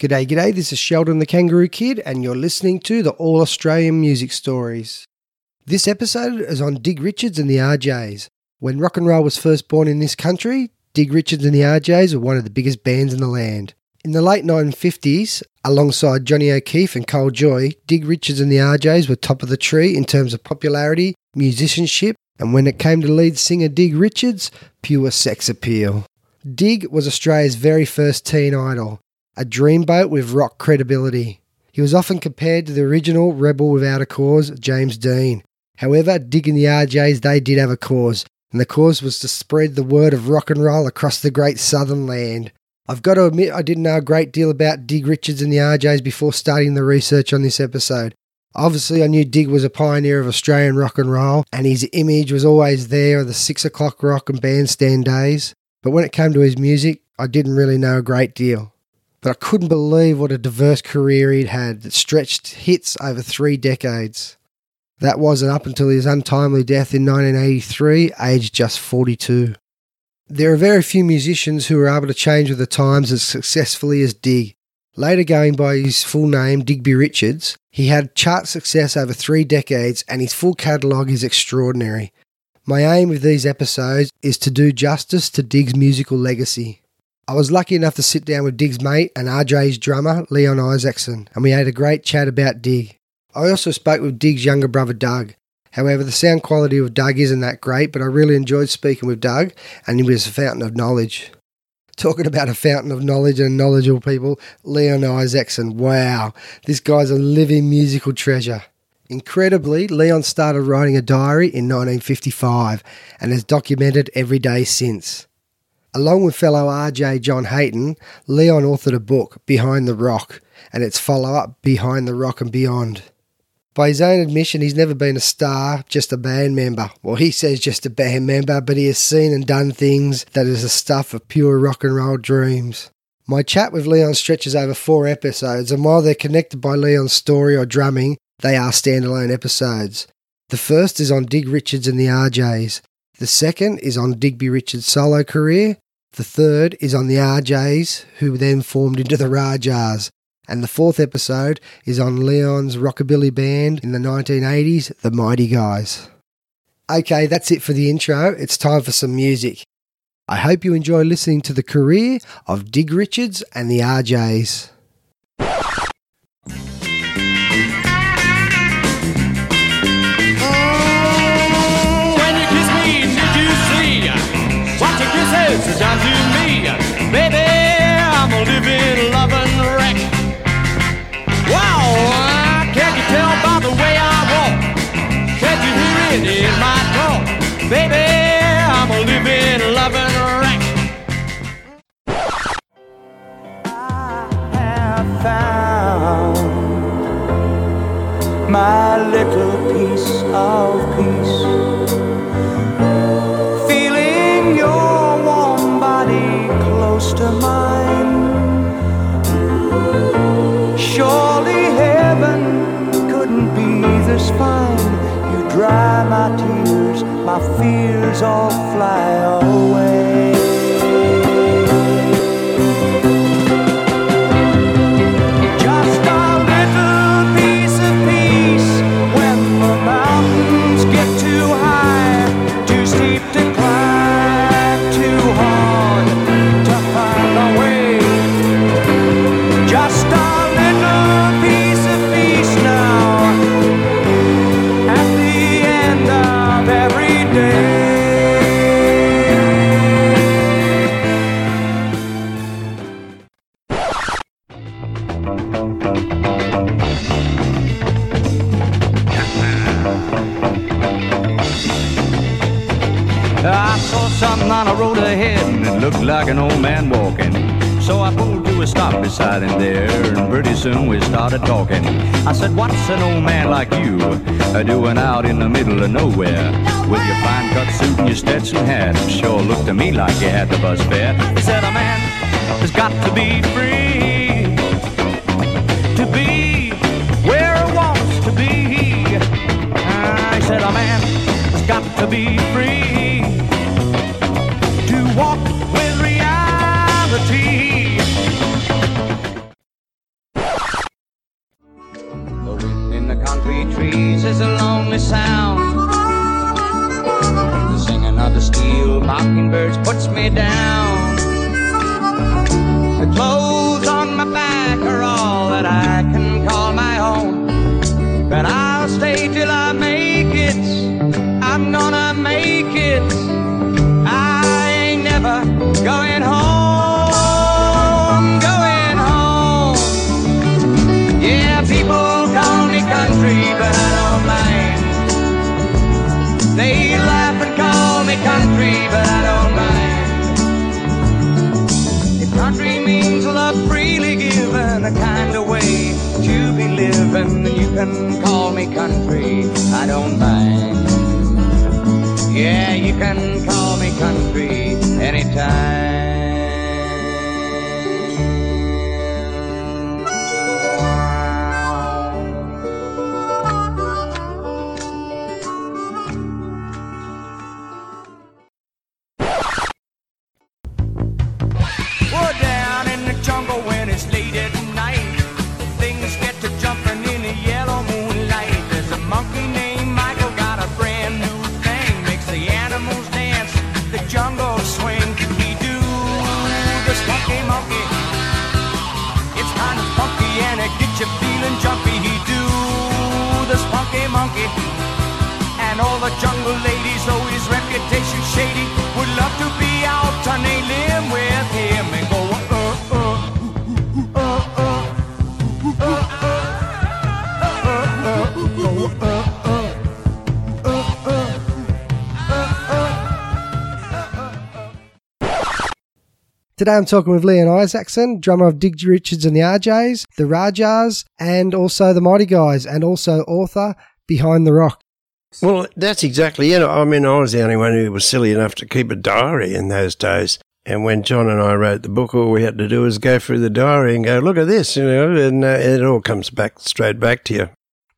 G'day, g'day, this is Sheldon the Kangaroo Kid, and you're listening to the All Australian Music Stories. This episode is on Dig Richards and the RJs. When rock and roll was first born in this country, Dig Richards and the RJs were one of the biggest bands in the land. In the late 1950s, alongside Johnny O'Keefe and Col Joye, Dig Richards and the RJs were top of the tree in terms of popularity, musicianship, and when it came to lead singer Dig Richards, pure sex appeal. Dig was Australia's very first teen idol, a dreamboat with rock credibility. He was often compared to the original Rebel Without a Cause, James Dean. However, Dig and the RJs, they did have a cause, and the cause was to spread the word of rock and roll across the great southern land. I've got to admit, I didn't know a great deal about Dig Richards and the RJs before starting the research on this episode. Obviously, I knew Dig was a pioneer of Australian rock and roll, and his image was always there of the six o'clock rock and bandstand days. But when it came to his music, I didn't really know a great deal. But I couldn't believe what a diverse career he'd had that stretched hits over three decades. That wasn't up until his untimely death in 1983, aged just 42. There are very few musicians who are able to change with the times as successfully as Dig. Later going by his full name, Digby Richards, he had chart success over three decades and his full catalogue is extraordinary. My aim with these episodes is to do justice to Dig's musical legacy. I was lucky enough to sit down with Dig's mate and RJ's drummer, Leon Isaacson, and we had a great chat about Dig. I also spoke with Dig's younger brother, Doug. However, the sound quality of Doug isn't that great, but I really enjoyed speaking with Doug, and he was a fountain of knowledge. Talking about a fountain of knowledge and knowledgeable people, Leon Isaacson. Wow, this guy's a living musical treasure. Incredibly, Leon started writing a diary in 1955 and has documented every day since. Along with fellow RJ John Hayton, Leon authored a book, Behind the Rock, and its follow up, Behind the Rock and Beyond. By his own admission, he's never been a star, just a band member. Well, he says just a band member, but he has seen and done things that is the stuff of pure rock and roll dreams. My chat with Leon stretches over four episodes, and while they're connected by Leon's story or drumming, they are standalone episodes. The first is on Dig Richards and the RJs. The second is on Digby Richards' solo career. The third is on the RJs, who then formed into the Rajas. And the fourth episode is on Leon's rockabilly band in the 1980s, the Mighty Guys. Okay, that's it for the intro. It's time for some music. I hope you enjoy listening to the career of Dig Richards and the RJs. What your kisses to me? Baby, I'm a living, loving wreck. Wow, can't you tell by the way I walk? Can't you hear it in my talk? Baby, I'm a living, loving wreck. I have found my little piece of peace. Close to mine. Surely heaven couldn't be this fine. You dry my tears, my fears all fly away. To me like you had the bus fare. Today I'm talking with Leon Isaacson, drummer of Dig Richards and the RJs, the Rajas, and also the Mighty Guys, and also author behind the rock. Well, that's exactly it. I mean, I was the only one who was silly enough to keep a diary in those days. And when John and I wrote the book, all we had to do was go through the diary and go, look at this, you know, and uh, it all comes back straight back to you.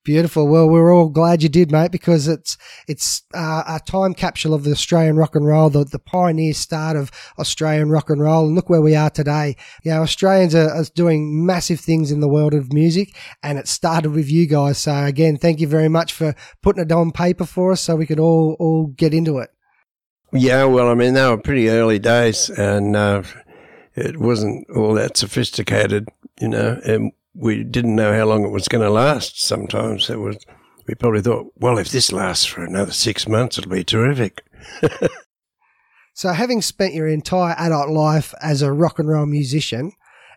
Beautiful. Well, we're all glad you did, mate, because it's it's uh, a time capsule of the Australian rock and roll, the, the pioneer start of Australian rock and roll, and look where we are today. You know, Australians are, are doing massive things in the world of music, and it started with you guys. So again, thank you very much for putting it on paper for us, so we could all all get into it. Yeah, well, I mean, they were pretty early days and uh, it wasn't all that sophisticated, you know, and we didn't know how long it was going to last sometimes. It was, we probably thought, well, if this lasts for another six months, it'll be terrific. So, having spent your entire adult life as a rock and roll musician,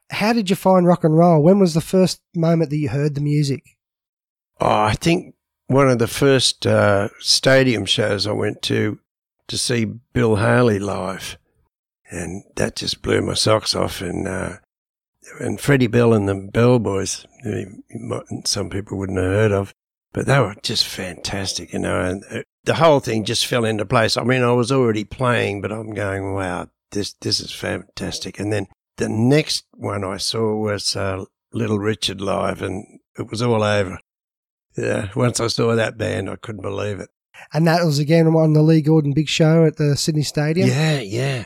how did you find rock and roll? When was the first moment that you heard the music? Oh, I think one of the first uh, stadium shows I went to to see Bill Haley live, and that just blew my socks off. And uh, and Freddie Bell and the Bell Boys, who you might- some people wouldn't have heard of, but they were just fantastic, you know. And uh, the whole thing just fell into place. I mean, I was already playing, but I'm going, wow, this this is fantastic. And then the next one I saw was uh, Little Richard live, and it was all over. Yeah, once I saw that band, I couldn't believe it. And that was again on the Lee Gordon Big Show at the Sydney Stadium. Yeah, yeah.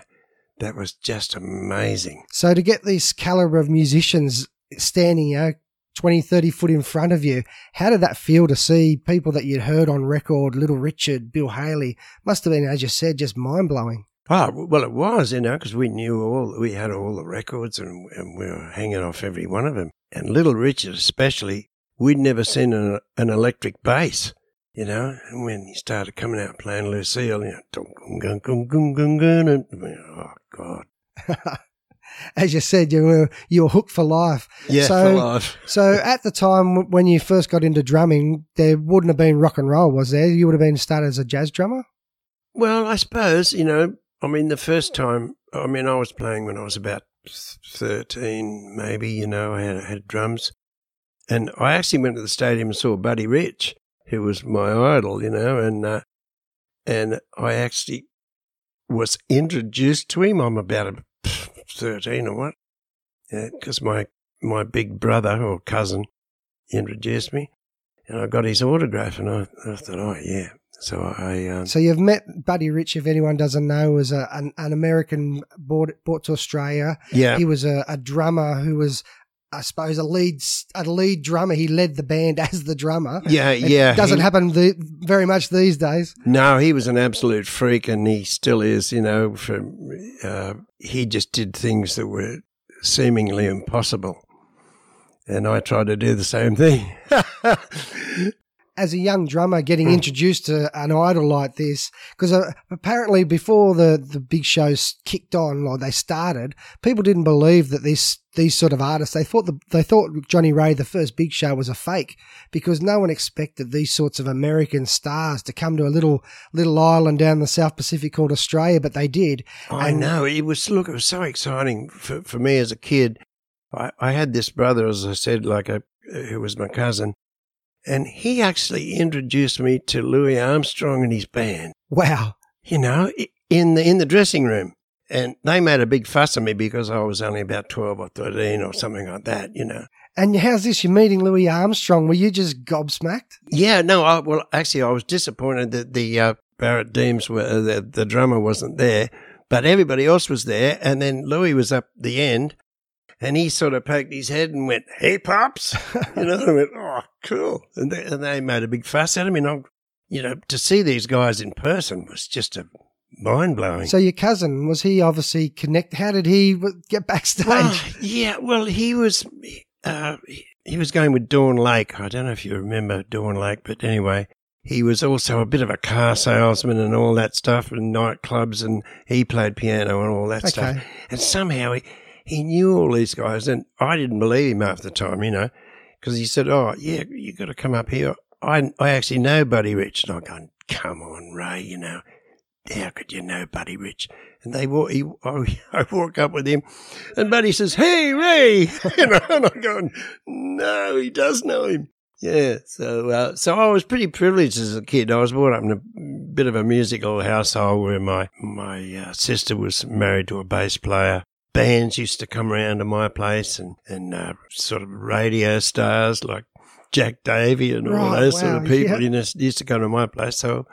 That was just amazing. So to get this caliber of musicians standing, you know, 20, 30 foot in front of you, how did that feel to see people that you'd heard on record, Little Richard, Bill Haley? Must have been, as you said, just mind blowing. Oh, ah, well, it was, you know, because we knew all, we had all the records and, and we were hanging off every one of them. And Little Richard, especially, we'd never seen an, an electric bass, you know. And when he started coming out playing Lucille, you know, oh, God. As you said, you were you were hooked for life. Yeah, so, for life. so at the time when you first got into drumming, there wouldn't have been rock and roll, was there? You would have been started as a jazz drummer. Well, I suppose, you know, I mean, the first time, I mean, I was playing when I was about 13, maybe, you know, I had, had drums. And I actually went to the stadium and saw Buddy Rich, who was my idol, you know, and, uh, and I actually was introduced to him. I'm about a 13 or what? Yeah, because my, my big brother or cousin introduced me and I got his autograph and I, I thought, oh, yeah. So I, um, So you've met Buddy Rich, if anyone doesn't know, was a, an, an American brought, brought to Australia. yeah. He was a, a drummer who was, I suppose, a lead a lead drummer. He led the band as the drummer. Yeah, It yeah. doesn't he- happen the, very much these days. No, he was an absolute freak, and he still is. You know, for uh, he just did things that were seemingly impossible, and I tried to do the same thing. As a young drummer, getting Hmm. introduced to an idol like this, because uh, apparently before the, the big shows kicked on or they started, people didn't believe that this these sort of artists they thought the, they thought Johnnie Ray the first big show was a fake because no one expected these sorts of American stars to come to a little little island down the South Pacific called Australia, but they did. I And- know it was. Look, it was so exciting for for me as a kid. I, I had this brother, as I said, like a who was my cousin, and he actually introduced me to Louis Armstrong and his band. Wow. you know, in the in the dressing room. And they made a big fuss of me because I was only about twelve or thirteen or something like that, you know. And how's this? You're meeting Louis Armstrong. Were you just gobsmacked? Yeah, no, I, well, actually, I was disappointed that the uh, Barrett Deems were uh, the, the drummer wasn't there, but everybody else was there. And then Louis was up the end, and he sort of poked his head and went, "Hey, pops," you know. I went, "Oh, cool," and they, and they made a big fuss out of me. And I, you know, to see these guys in person was just a mind blowing. So your cousin was he obviously connect? How did he get backstage? Well, yeah, well, he was uh, he- he was going with Dawn Lake. I don't know if you remember Dawn Lake, but anyway, he was also a bit of a car salesman and all that stuff, and nightclubs, and he played piano and all that stuff. And somehow he he knew all these guys, and I didn't believe him half the time, you know, because he said, "Oh, yeah, you got to come up here." I I actually know Buddy Rich, and I'm going, "Come on, Ray, you know." How could you know Buddy Rich? And they walk, he, I, I walk up with him, and Buddy says, "Hey, Ray," you know, and I'm going, "No, he does know him." Yeah, so uh, so I was pretty privileged as a kid. I was brought up in a bit of a musical household where my my uh, sister was married to a bass player. Bands used to come around to my place, and and uh, sort of radio stars like Jack Davey and all Right, those sort of people used to come to my place. So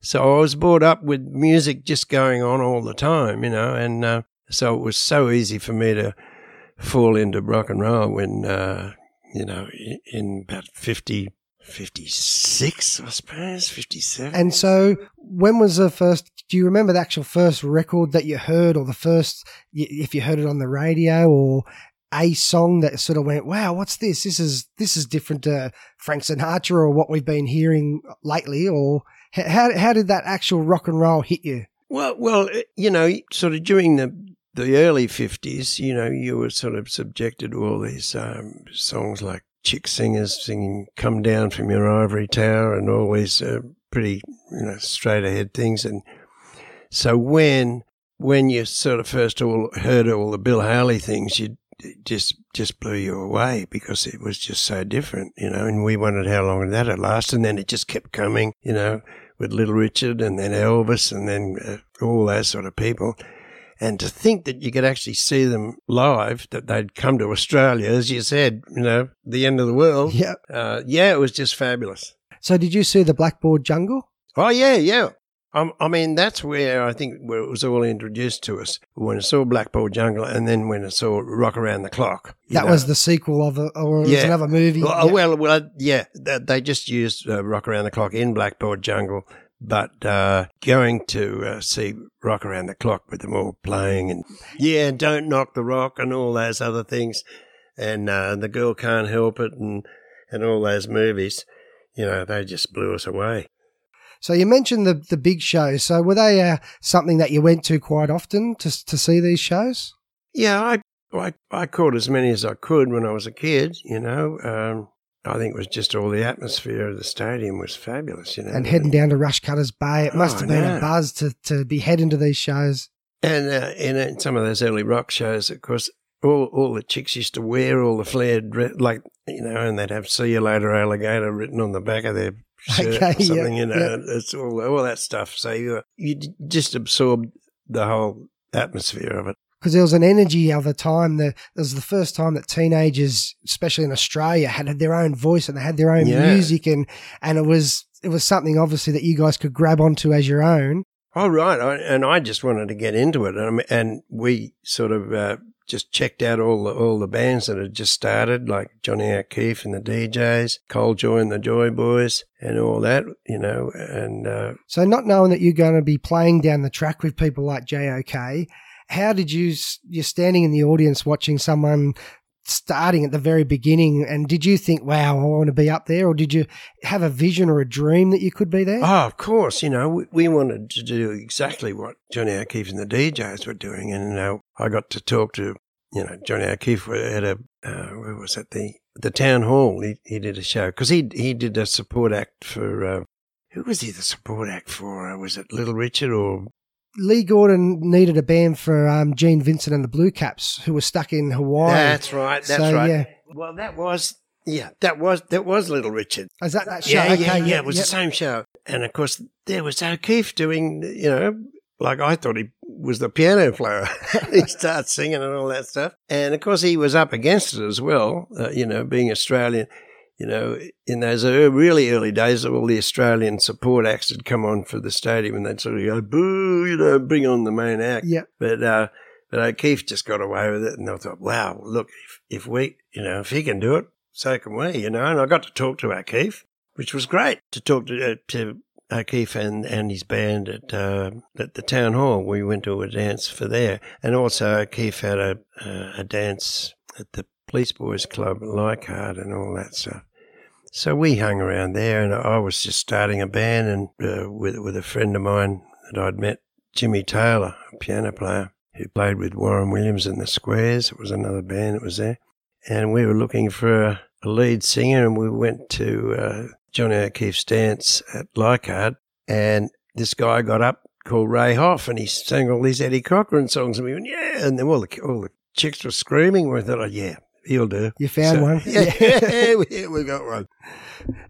so I was brought up with music just going on all the time, you know, and uh, so it was so easy for me to fall into rock and roll when, uh, you know, in about 50, 56, I suppose, 57. And so, when was the first? Do you remember the actual first record that you heard, or the first, if you heard it on the radio, or a song that sort of went, "Wow, what's this? This is this is different to Frank Sinatra or what we've been hearing lately." Or how how did that actual rock and roll hit you? Well, well, uh, you know, sort of during the the early fifties, you know, you were sort of subjected to all these um, songs like chick singers singing "Come Down from Your Ivory Tower" and these uh, pretty, you know, straight ahead things. And so when when you sort of first all heard all the Bill Haley things, you just just blew you away because it was just so different, you know. And we wondered how long that would last, and then it just kept coming, you know with Little Richard and then Elvis and then uh, all those sort of people. And to think that you could actually see them live, that they'd come to Australia, as you said, you know, the end of the world. Yeah. Uh, yeah, it was just fabulous. So, did you see the Blackboard Jungle? Oh, yeah, yeah. Um, I mean, that's where I think where it was all introduced to us when I saw Blackboard Jungle and then when I saw Rock Around the Clock. That know. was the sequel of a, or it was Yeah. another movie. Well, Yeah. well, well, yeah, they they just used uh, Rock Around the Clock in Blackboard Jungle, but uh, going to uh, see Rock Around the Clock with them all playing and yeah, Don't Knock the Rock and all those other things, and uh, The Girl Can't Help It and and all those movies, you know, they just blew us away. So you mentioned the the big shows. So were they uh, something that you went to quite often to to see these shows? Yeah, I, I I caught as many as I could when I was a kid. You know, um, I think it was just all the atmosphere of the stadium was fabulous. You know, And heading down to Rushcutters Bay, it must Oh, have been a buzz to to be heading to these shows. And uh, in, in some of those early rock shows, of course, all all the chicks used to wear all the flared, like you know, and they'd have "See you later, alligator" written on the back of their shirt Okay, or yeah, something. you know, yeah. it's all all that stuff. So you you just absorbed the whole atmosphere of it. Because there was an energy of the time that it was the first time that teenagers, especially in Australia, had their own voice and they had their own Yeah. music and and it was it was something obviously that you guys could grab onto as your own. Oh right, I, and I just wanted to get into it, and, and we sort of uh, just checked out all the all the bands that had just started, like Johnny O'Keefe and the DJs, Col Joye and the Joy Boys, and all that, you know. And uh, So not knowing that you're going to be playing down the track with people like JOK, how did you you're standing in the audience watching someone starting at the very beginning and did you think wow I want to be up there or did you have a vision or a dream that you could be there? oh, of course, you know, we, we wanted to do exactly what Johnny O'Keefe and the DJs were doing, and you know, I got to talk to you know Johnny O'Keefe at a uh, where was it the the town hall. He he did a show because he he did a support act for. Uh, who was he the support act for? Uh, was it Little Richard or Lee Gordon needed a band for um, Gene Vincent and the Blue Caps, who were stuck in Hawaii. That's right. That's So, right. yeah. Well, that was yeah. That was that was Little Richard. Is that that show? Yeah, okay, yeah, yeah. It was yep. the same show, and of course there was O'Keefe doing. You know, like I thought he was the piano player. he starts singing and all that stuff, and of course he was up against it as well. Uh, you know, being Australian. You know, in those really early days, all the Australian support acts had come on for the stadium, and they'd sort of go boo, you know, bring on the main act. Yep. But uh, but O'Keefe just got away with it, and I thought, wow, look, if, if we, you know, if he can do it, so can we, you know. And I got to talk to O'Keefe, which was great to talk to uh, to O'Keefe and, and his band at uh, at the town hall. We went to a dance for there, and also O'Keefe had a uh, a dance at the Police Boys Club at Leichhardt and all that stuff. So we hung around there, and I was just starting a band, and uh, with with a friend of mine that I'd met, Jimmy Taylor, a piano player who played with Warren Williams and the Squares. It was another band that was there, and we were looking for a, a lead singer, and we went to uh, Johnny O'Keefe's dance at Leichhardt, and this guy got up called Ray Hoff, and he sang all these Eddie Cochran songs, and we went, yeah, and then all the all the chicks were screaming. We thought, oh, yeah, he'll do. You found So- one. Yeah, we, we got one.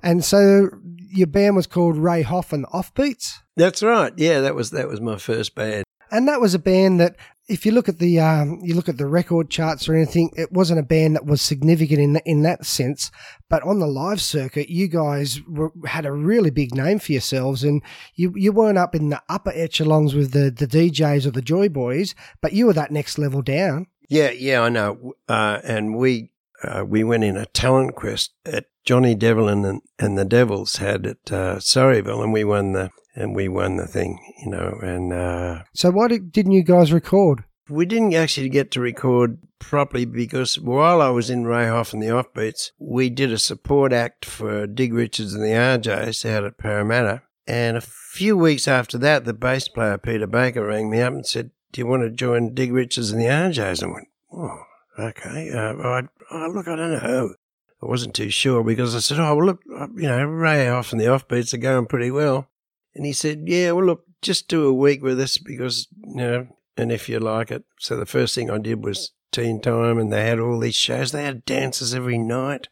And so your band was called Ray Hoff and the Offbeats. That's right. Yeah, that was that was my first band. And that was a band that, if you look at the um, you look at the record charts or anything, it wasn't a band that was significant in that, in that sense. But on the live circuit, you guys were, had a really big name for yourselves, and you you weren't up in the upper echelons with the the DJs or the Joy Boys, but you were that next level down. Yeah, yeah, I know. Uh, and we uh, we went in a talent quest at Johnny Devlin and, and the Devils had at uh, Surreyville, and we won the and we won the thing, you know. And uh, So why did, didn't you guys record? we didn't actually get to record properly because while I was in Ray Hoff and the Offbeats, we did a support act for Dig Richards and the RJs out at Parramatta. And a few weeks after that, the bass player Peter Baker rang me up and said, "Do you want to join Dig Richards and the RJs?" I went, "Oh, okay. Uh, I, oh, look, I don't know." I wasn't too sure because I said, "Oh, well, look, uh, you know, Ray Hoff and the Offbeats are going pretty well." And he said, "Yeah, well, look, just do a week with us because you know." and if you like it. So the first thing I did was teen time, and they had all these shows. They had dances every night.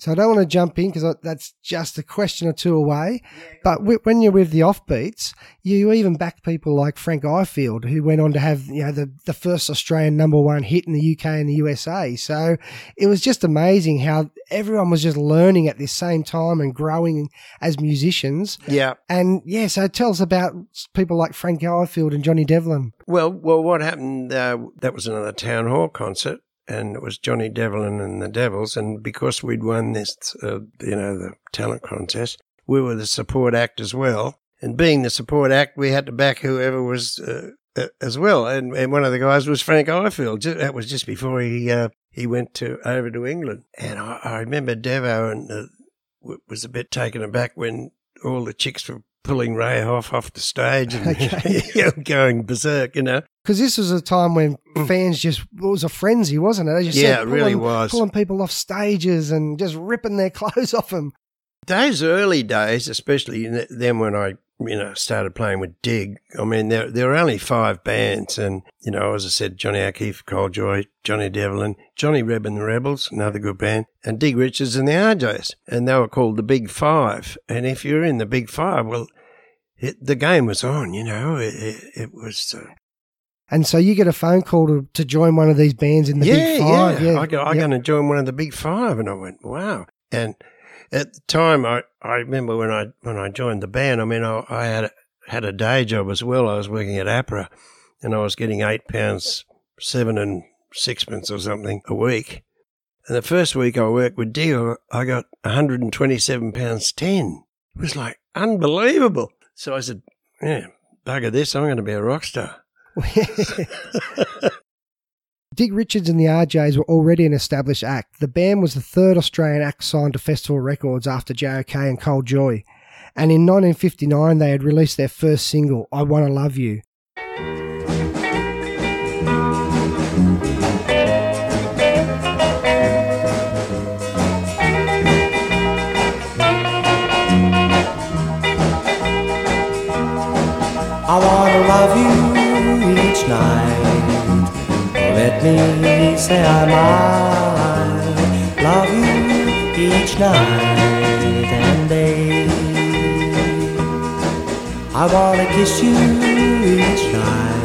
So I don't want to jump in because that's just a question or two away. But when you're with the offbeats, you even back people like Frank Ifield, who went on to have you know the, the first Australian number one hit in the UK and the USA. So it was just amazing how everyone was just learning at this same time and growing as musicians. Yeah. And yeah, so tell us about people like Frank Ifield and Johnny Devlin. Well, well, what happened? Uh, that was another town hall concert, and it was Johnny Devlin and the Devils. And because we'd won this, uh, you know, the talent contest, we were the support act as well. And being the support act, we had to back whoever was uh, uh, as well. And, and one of the guys was Frank Ifield. That was just before he uh, he went to over to England. And I, I remember Devo and uh, was a bit taken aback when all the chicks were pulling Ray Hoff off the stage and Okay. going berserk, you know. Because this was a time when fans just, it was a frenzy, wasn't it? As you. Yeah, said, it really was. Pulling people off stages and just ripping their clothes off them. Those early days, especially then when I you know, started playing with Dig, I mean, there there were only five bands, and you know, as I said, Johnny O'Keefe, Col Joye, Johnny Devlin, Johnny Reb and the Rebels, another good band, and Dig Richards and the RJs, and they were called the Big Five. And if you're in the Big Five, well, it, the game was on. You know, it, it, it was. Uh, And so you get a phone call to, to join one of these bands in the yeah, Big Five. yeah, yeah. I go, I'm yeah. going to join one of the Big Five, and I went, wow. And at the time, I, I remember when I when I joined the band. I mean, I, I had had a day job as well. I was working at APRA, and I was getting eight pounds seven and sixpence or something a week. And the first week I worked with Dig, I got 127 pounds 10. It was like unbelievable. So I said, yeah, bugger this, I'm going to be a rock star. Dig Richards and the RJs were already an established act. The band was the third Australian act signed to Festival Records after JOK and Col Joye. And in 1959, they had released their first single, I Wanna Love You. I wanna love you me say I might love you each night and day. I wanna kiss you each night.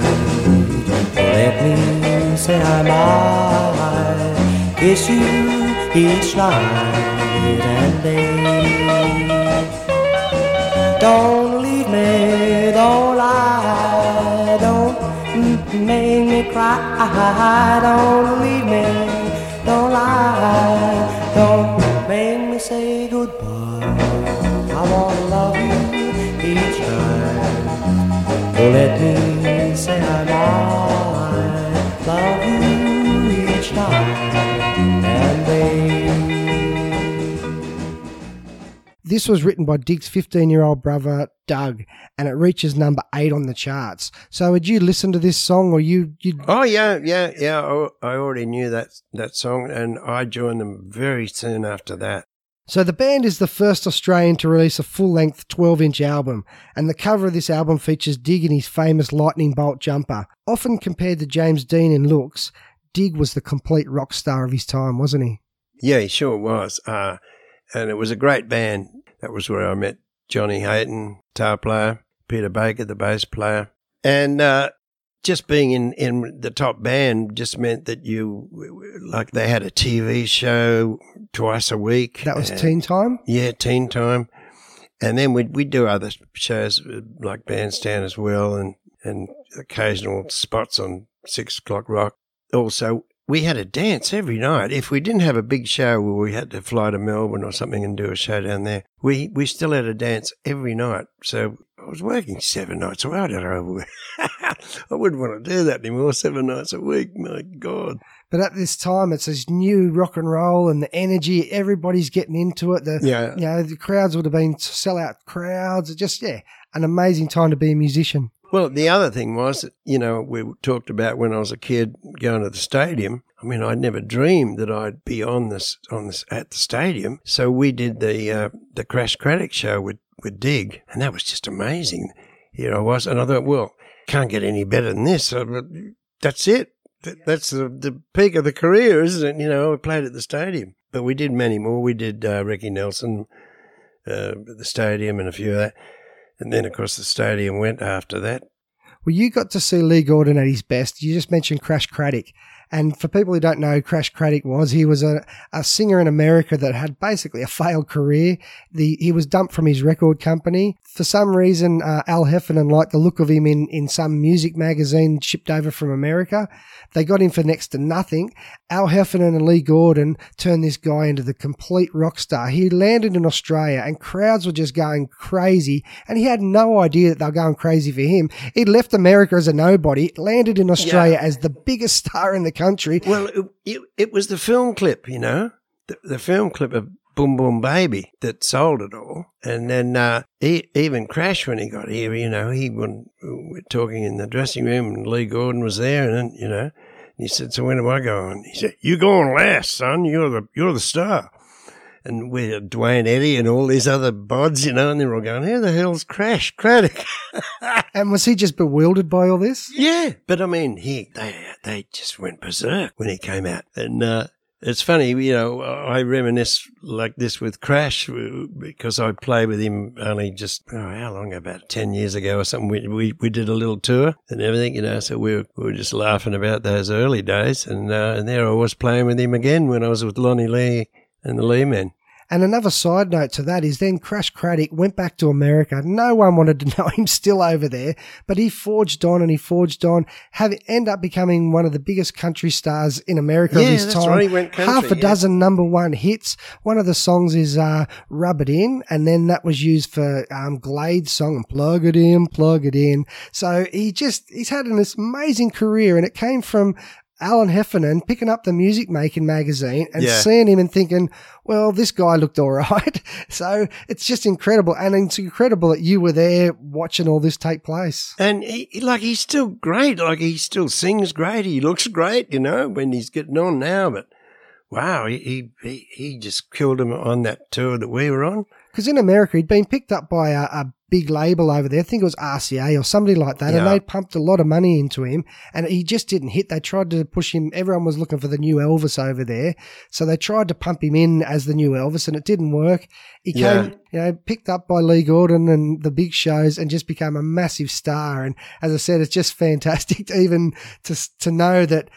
Let me say I might kiss you each night and day. Don't don't m- make me cry. Don't leave me, don't lie, don't make me say goodbye. I wanna love you each night. Oh, let me say I might love you each night This was written by Dig's 15 year old brother, Doug, and it reaches number eight on the charts. So, had you listened to this song or you, you Oh yeah, yeah, yeah. I, I already knew that that song, and I joined them very soon after that. So the band is the first Australian to release a full-length 12-inch album, and the cover of this album features Dig in his famous lightning bolt jumper. Often compared to James Dean in looks, Dig was the complete rock star of his time, wasn't he? Yeah, he sure was. Uh, and it was a great band. That was where I met Johnny Hayton, guitar player, Peter Baker, the bass player, and uh, just being in, in the top band just meant that you like they had a TV show twice a week. That was and- Teen Time. Yeah, teen time. And then we'd, we'd do other shows uh, like Bandstand as well and, and occasional spots on Six O'Clock Rock. Also, we had a dance every night. If we didn't have a big show where we had to fly to Melbourne or something and do a show down there, we, we still had a dance every night. So I was working seven nights a week. I don't know. I wouldn't want to do that anymore, seven nights a week. My God. But at this time, it's this new rock and roll and the energy. Everybody's getting into it. The Yeah. you know the crowds would have been sellout crowds. It Just yeah, an amazing time to be a musician. Well, the other thing was, that, you know, we talked about when I was a kid going to the stadium. I mean, I'd never dreamed that I'd be on this on this at the stadium. So we did the uh, the Crash Craddock show with with Dig, and that was just amazing. Here I was, and I thought, well, can't get any better than this. That's it. That's the, the peak of the career, isn't it? You know, I played at the stadium, but we did many more. We did uh, Ricky Nelson uh, at the stadium and a few of that. And then, course, the stadium went after that. Well, you got to see Lee Gordon at his best. You just mentioned Crash Craddock. And for people who don't know who Crash Craddock was, he was a, a singer in America that had basically a failed career. The, he was dumped from his record company. For some reason, uh, Al Heffernan liked the look of him in, in some music magazine shipped over from America. They got him for next to nothing. Al Heffernan and Lee Gordon turned this guy into the complete rock star. He landed in Australia and crowds were just going crazy and he had no idea that they were going crazy for him. He left America as a nobody, landed in Australia as the biggest star in the country. Well, it, it, it was the film clip, you know, the, the film clip of Boom Boom Baby that sold it all. And then uh, he, even Crash, when he got here, you know, he we were talking in the dressing room and Lee Gordon was there, and then, you know, he said, "So when do I go on?" He said, "You go on last, son. You're the you're the star." And with Duane Eddy and all these other bods, you know, and they're all going, "Who the hell's Crash Craddock?" And was he just bewildered by all this? yeah, but I mean, he they they just went berserk when he came out, and uh, it's funny, you know, I reminisce like this with Crash uh, because I played with him only just oh, how long about ten years ago or something. We, we we did a little tour and everything, you know. So we were, we were just laughing about those early days, and uh, and there I was playing with him again when I was with Lonnie Lee and the Lee Men. And another side note to that is then Crash Craddock went back to America. No one wanted to know him still over there, but he forged on and he forged on, have end up becoming one of the biggest country stars in America Yeah, of his that's time. right, he went country, Half a yeah. dozen number one hits. One of the songs is uh, "Rub It In," and then that was used for um, Glade's song "Plug It In, Plug It In." So he just he's had an amazing career, and it came from. Alan Heffernan picking up the music making magazine and Yeah. seeing him and thinking, well, this guy looked all right. So it's just incredible. And it's incredible that you were there watching all this take place. And he, like he's still great. Like he still sings great. He looks great, you know, when he's getting on now. But wow, he he, he, he just killed him on that tour that we were on. Because in America, he'd been picked up by a, a big label over there. I think it was RCA or somebody like that. And they pumped a lot of money into him and he just didn't hit. They tried to push him. Everyone was looking for the new Elvis over there. So they tried to pump him in as the new Elvis and it didn't work. He Yeah. came, you know, picked up by Lee Gordon and the big shows and just became a massive star. And as I said, it's just fantastic to even to, to know that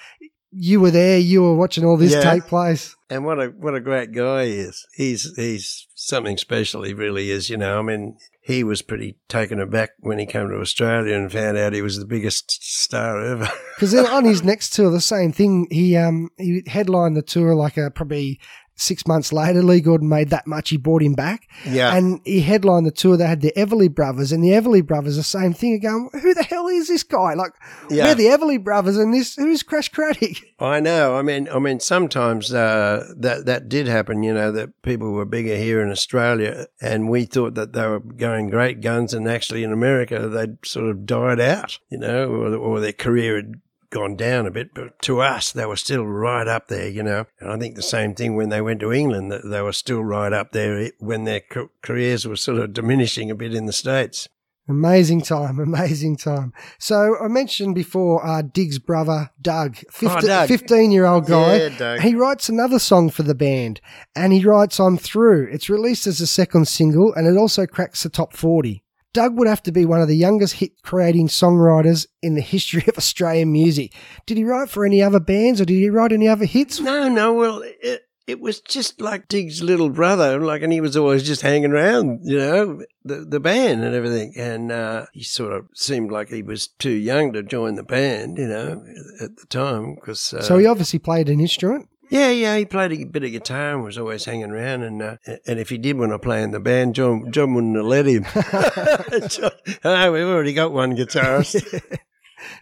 you were there, you were watching all this Yeah. take place. And what a what a great guy he is. He's he's something special. He really is. You know, I mean, he was pretty taken aback when he came to Australia and found out he was the biggest star ever. Because then on his next tour, the same thing. He um he headlined the tour like a probably six months later. Lee Gordon made that much. He brought him back, yeah. and he headlined the tour. They had the Everly Brothers, and the Everly Brothers, the same thing. Are going, who the hell is this guy? Like, Yeah. we're the Everly Brothers, and this who's Crash Craddock? I know. I mean, I mean, sometimes uh, that that did happen. You know, that people were bigger here in Australia, and we thought that they were going great guns, and actually in America they'd sort of died out. You know, or, or their career had gone down a bit. But to us, they were still right up there. You know, and I think the same thing when they went to England, that they were still right up there when their careers were sort of diminishing a bit in the states. Amazing time, amazing time. So I mentioned before uh, Dig's brother, Doug, Oh, Doug. 15 year old guy. Yeah, Doug. He writes another song for the band and he writes I'm Through. It's released as a second single and it also cracks the top 40. Doug would have to be one of the youngest hit creating songwriters in the history of Australian music. Did he write for any other bands or did he write any other hits? No, no. Well, it, it was just like Dig's little brother, like, and he was always just hanging around, you know, the the band and everything. And uh, he sort of seemed like he was too young to join the band, you know, at the time. Because uh, So he obviously played an instrument. Yeah, yeah, he played a bit of guitar and was always hanging around. And uh, and if he did want to play in the band, John John wouldn't have let him. John, oh, we've already got one guitarist.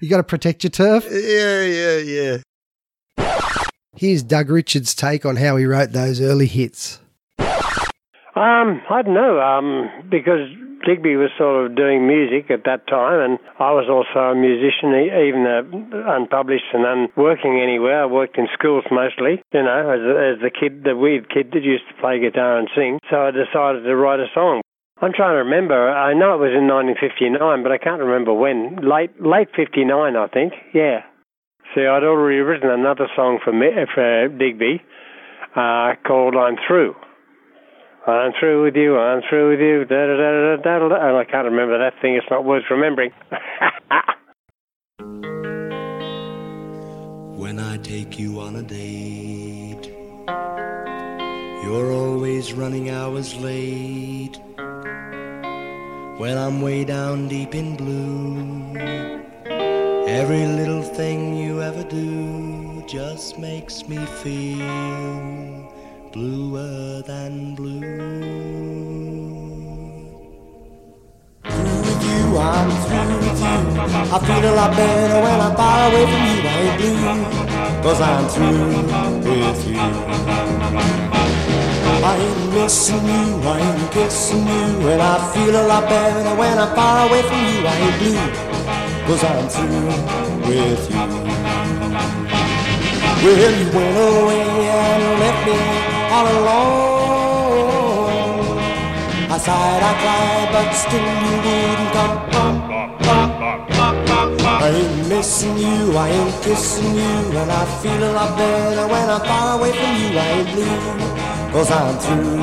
You got to protect your turf. yeah, yeah, yeah. Here's Doug Richards' take on how he wrote those early hits. Um, I don't know, um, because Digby was sort of doing music at that time, and I was also a musician, even uh, unpublished and unworking anywhere. I worked in schools mostly, you know, as, as the kid, the weird kid that used to play guitar and sing. So I decided to write a song. I'm trying to remember. I know it was in 1959, but I can't remember when. Late, late 59, I think. Yeah. See, I'd already written another song for me, for Digby, uh, called "I'm Through." I'm through with you. I'm through with you. Da da da da da da. And I can't remember that thing. It's not worth remembering. When I take you on a date, you're always running hours late. When I'm way down deep in blue, every little thing you ever do just makes me feel bluer than blue. through with you, I'm through with you. I feel a lot better when I'm far away from you. I ain't blue, cause I'm through with you. I ain't missing you, I ain't kissing you. And I feel a lot better when I'm far away from you. I ain't blue, cause I'm through with you. Well, you went away and left me all alone. side I cried, but still you wouldn't come. I ain't missing you, I ain't kissing you, and I feel a lot better when I'm far away from you. I ain't blue, cause I'm through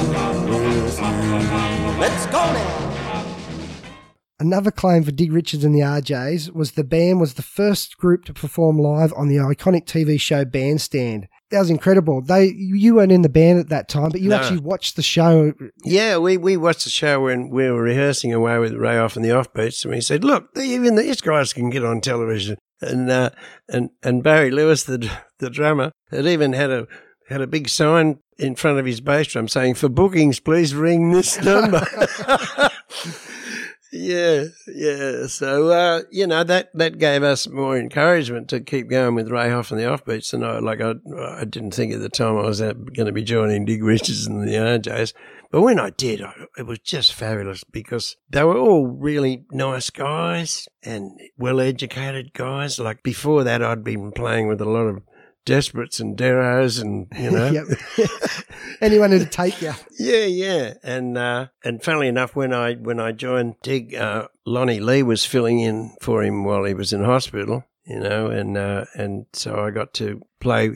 with you. Let's go now. Another claim for Dig Richards and the RJs was the band was the first group to perform live on the iconic TV show Bandstand. That was incredible. They you weren't in the band at that time, but you No. actually watched the show. Yeah, we, we watched the show when we were rehearsing away with Ray Hoff and the Offbeats, and we said, "Look, even these guys can get on television." And uh, and and Barry Lewis, the the drummer, had even had a had a big sign in front of his bass drum saying, "For bookings, please ring this number." yeah, yeah. So uh, you know that that gave us more encouragement to keep going with Ray Hoff and the Offbeats. And I like I I didn't think at the time I was going to be joining Dig Richards and the RJs. But when I did, I, it was just fabulous because they were all really nice guys and well educated guys. Like before that, I'd been playing with a lot of desperates and deros and, you know. Anyone who'd take you. Yeah, yeah, and uh, and funnily enough, when I when I joined Dig, uh, Lonnie Lee was filling in for him while he was in hospital, you know, and uh, and so I got to play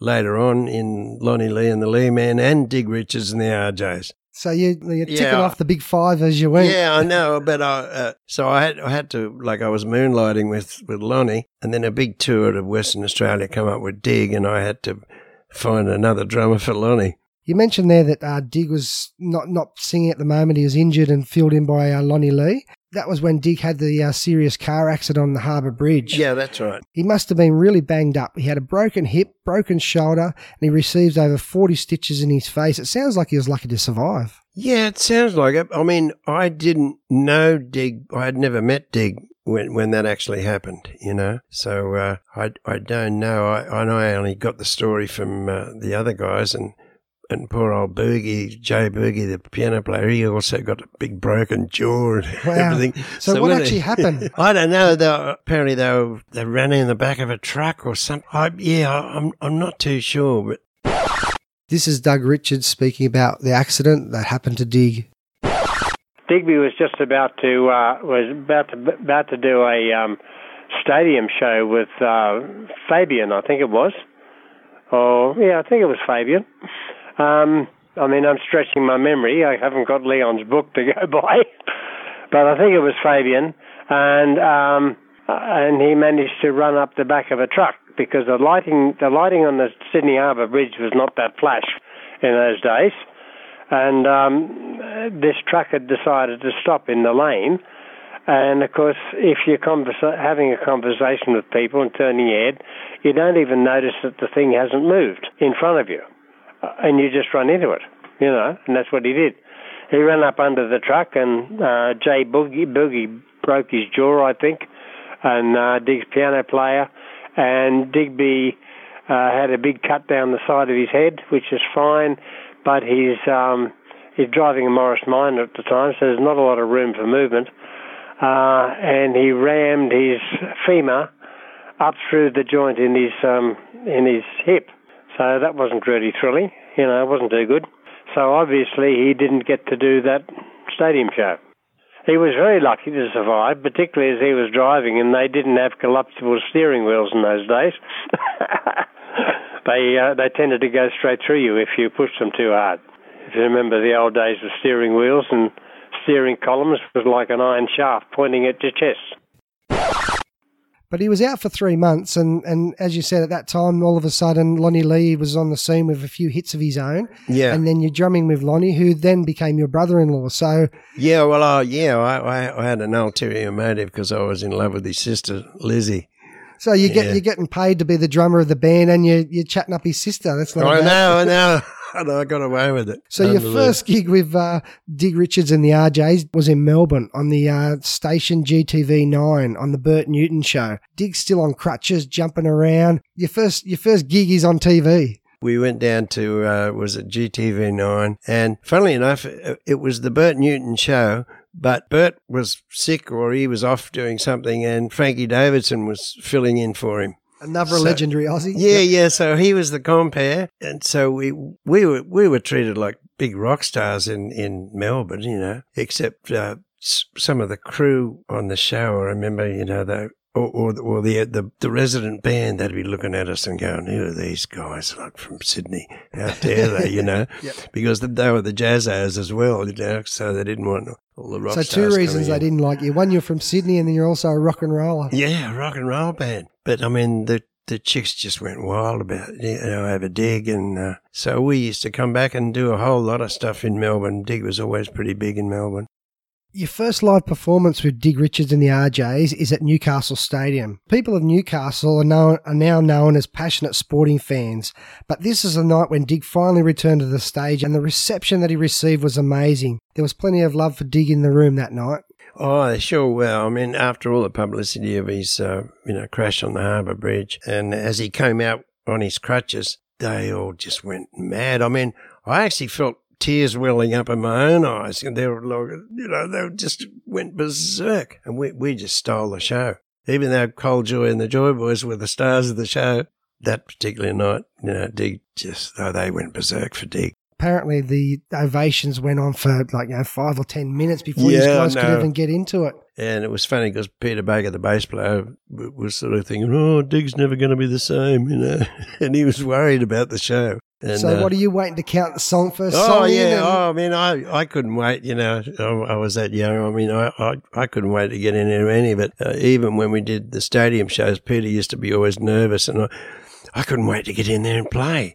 later on in Lonnie Lee and the Leemen and Dig Richards and the RJs. So you, you're ticking Yeah. off the big five as you went. Yeah, I know, but I uh, so I had I had to like I was moonlighting with with Lonnie, and then a big tour to Western Australia come up with Dig, and I had to find another drummer for Lonnie. You mentioned there that uh, Dig was not, not singing at the moment. He was injured and filled in by uh, Lonnie Lee. That was when Dig had the uh, serious car accident on the Harbour Bridge. Yeah, that's right. He must have been really banged up. He had a broken hip, broken shoulder, and he received over 40 stitches in his face. It sounds like he was lucky to survive. Yeah, it sounds like it. I mean, I didn't know Dig. I had never met Dig when when that actually happened. You know, so uh, I I don't know. I I know I only got the story from uh, the other guys and. And poor old Boogie, Joe Boogie, the piano player, he also got a big broken jaw and Wow. everything. So what when actually happened? I don't know. They were, apparently they were, they ran in the back of a truck or something. I, yeah, I- I'm I'm not too sure, but This is Doug Richards speaking about the accident that happened to Dig. Digby was just about to uh, was about to about to do a um, stadium show with uh, Fabian, I think it was. Oh, yeah, I think it was Fabian. Um, I mean, I'm stretching my memory. I haven't got Leon's book to go by, but I think it was Fabian, and um, and he managed to run up the back of a truck because the lighting the lighting on the Sydney Harbour Bridge was not that flash in those days and um, this truck had decided to stop in the lane. And of course, if you're conversa- having a conversation with people and turning your head, you don't even notice that the thing hasn't moved in front of you, and you just run into it, you know. And that's what he did. He ran up under the truck, and uh, Jay Boogie Boogie broke his jaw, I think, and uh, Dig's piano player, and Digby uh, had a big cut down the side of his head, which is fine, but he's um, he's driving a Morris Minor at the time, so there's not a lot of room for movement. Uh, and he rammed his femur up through the joint in his um, in his hip, so that wasn't really thrilling. You know, it wasn't too good. So obviously he didn't get to do that stadium show. He was very lucky to survive, particularly as he was driving, and they didn't have collapsible steering wheels in those days. they uh, they tended to go straight through you if you pushed them too hard. If you remember the old days of steering wheels and steering columns was like an iron shaft pointing at your chest. But he was out for three months, and, and as you said, at that time, all of a sudden, Lonnie Lee was on the scene with a few hits of his own. yeah, And then you're drumming with Lonnie, who then became your brother in law. So, yeah. Well, uh, yeah, I, I had an ulterior motive because I was in love with his sister Lizzie. so you get Yeah. you're getting paid to be the drummer of the band, and you're, you're chatting up his sister. That's not I know, I know. I know, I got away with it. So your first gig with uh, Dig Richards and the RJs was in Melbourne on the uh, station GTV nine on the Bert Newton show. Dig's still on crutches, jumping around. Your first your first gig is on TV. we went down to uh, was it GTV nine, and funnily enough, it, it was the Bert Newton show. But Bert was sick or he was off doing something, and Frankie Davidson was filling in for him. Another So- legendary Aussie. Yeah, yeah. So he was the compare, and so we we were we were treated like big rock stars in, in Melbourne, you know, except uh, s- some of the crew on the show. I remember, you know, they, or, or, or the, the the resident band, they'd be looking at us and going, "Who are these guys like from Sydney? How dare they?" You know, because they were the jazzers as well, you know, so they didn't want all the rock stars. So two reasons they in. didn't like you. One, you're from Sydney, and then you're also a rock and roller. Yeah, rock and roll band. But I mean, the the chicks just went wild about it, you know over Dig, and uh, so we used to come back and do a whole lot of stuff in Melbourne. Dig was always pretty big in Melbourne. Your first live performance with Dig Richards and the RJs is at Newcastle Stadium. People of Newcastle are, known, are now known as passionate sporting fans, but this is a night when Dig finally returned to the stage and the reception that he received was amazing. There was plenty of love for Dig in the room that night. Oh, sure Well, I mean, after all the publicity of his, uh, you know, crash on the Harbour Bridge, and as he came out on his crutches, they all just went mad. I mean, I actually felt tears welling up in my own eyes, and they were like, you know, they just went berserk, and we we just stole the show. Even though Col Joye and the Joy Boys were the stars of the show, that particular night, you know, Dig just, oh, they went berserk for Dig. Apparently, the ovations went on for like you know five or ten minutes before these Yeah, I guys could even get into it. And it was funny because Peter Baker, the bass player, was sort of thinking, "Oh, Dig's never going to be the same," you know, and he was worried about the show. And, so, uh, what are you waiting to count the song first? Oh song yeah! and- Oh, I mean, I, I couldn't wait. You know, I, I was that young. I mean, I, I, I couldn't wait to get into any of it. Uh, even when we did the stadium shows, Peter used to be always nervous, and I, I couldn't wait to get in there and play.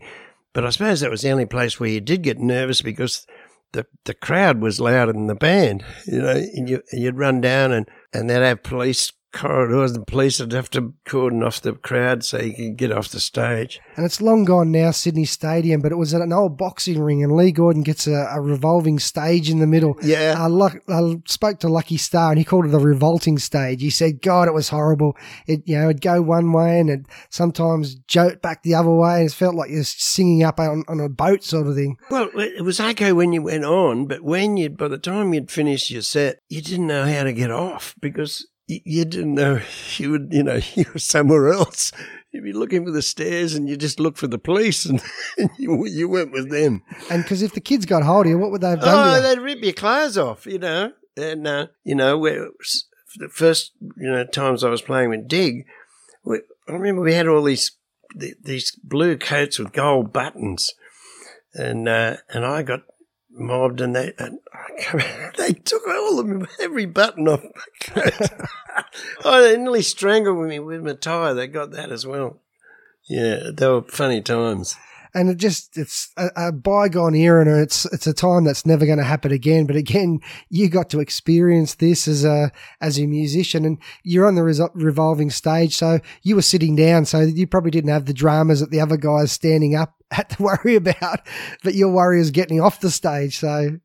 But I suppose that was the only place where you did get nervous because the the crowd was louder than the band. You know, and you, you'd run down and and they'd have police corridors. The police would have to cordon off the crowd so you could get off the stage. And it's long gone now, Sydney Stadium, but it was at an old boxing ring, and Lee Gordon gets a, a revolving stage in the middle. Yeah. I, luck, I spoke to Lucky Star, and he called it a revolting stage. He said, God, it was horrible. It, you know, it'd go one way and it'd sometimes jolt back the other way, and it felt like you're singing up on, on a boat sort of thing. Well, it was okay when you went on, but when you, by the time you'd finished your set, you didn't know how to get off because you, didn't know you would, you know, you were somewhere else. You'd be looking for the stairs and you just look for the police and, you, you went with them. And because if the kids got hold of you, what would they have done Oh, they'd rip your clothes off, you know. And, uh, you know, where, the first, you know, times I was playing with Dig, we, I remember we had all these, these blue coats with gold buttons. And, uh, and I got mobbed and they, and they took all of them, every button off my coat. oh, they nearly strangled me with my tie. They got that as well. Yeah, they were funny times. And it just it's a, a bygone era and it's it's a time that's never going to happen again. But again you got to experience this as a as a musician and you're on the resol- revolving stage so you were sitting down so you probably didn't have the dramas that the other guys standing up had to worry about but your worry is getting off the stage so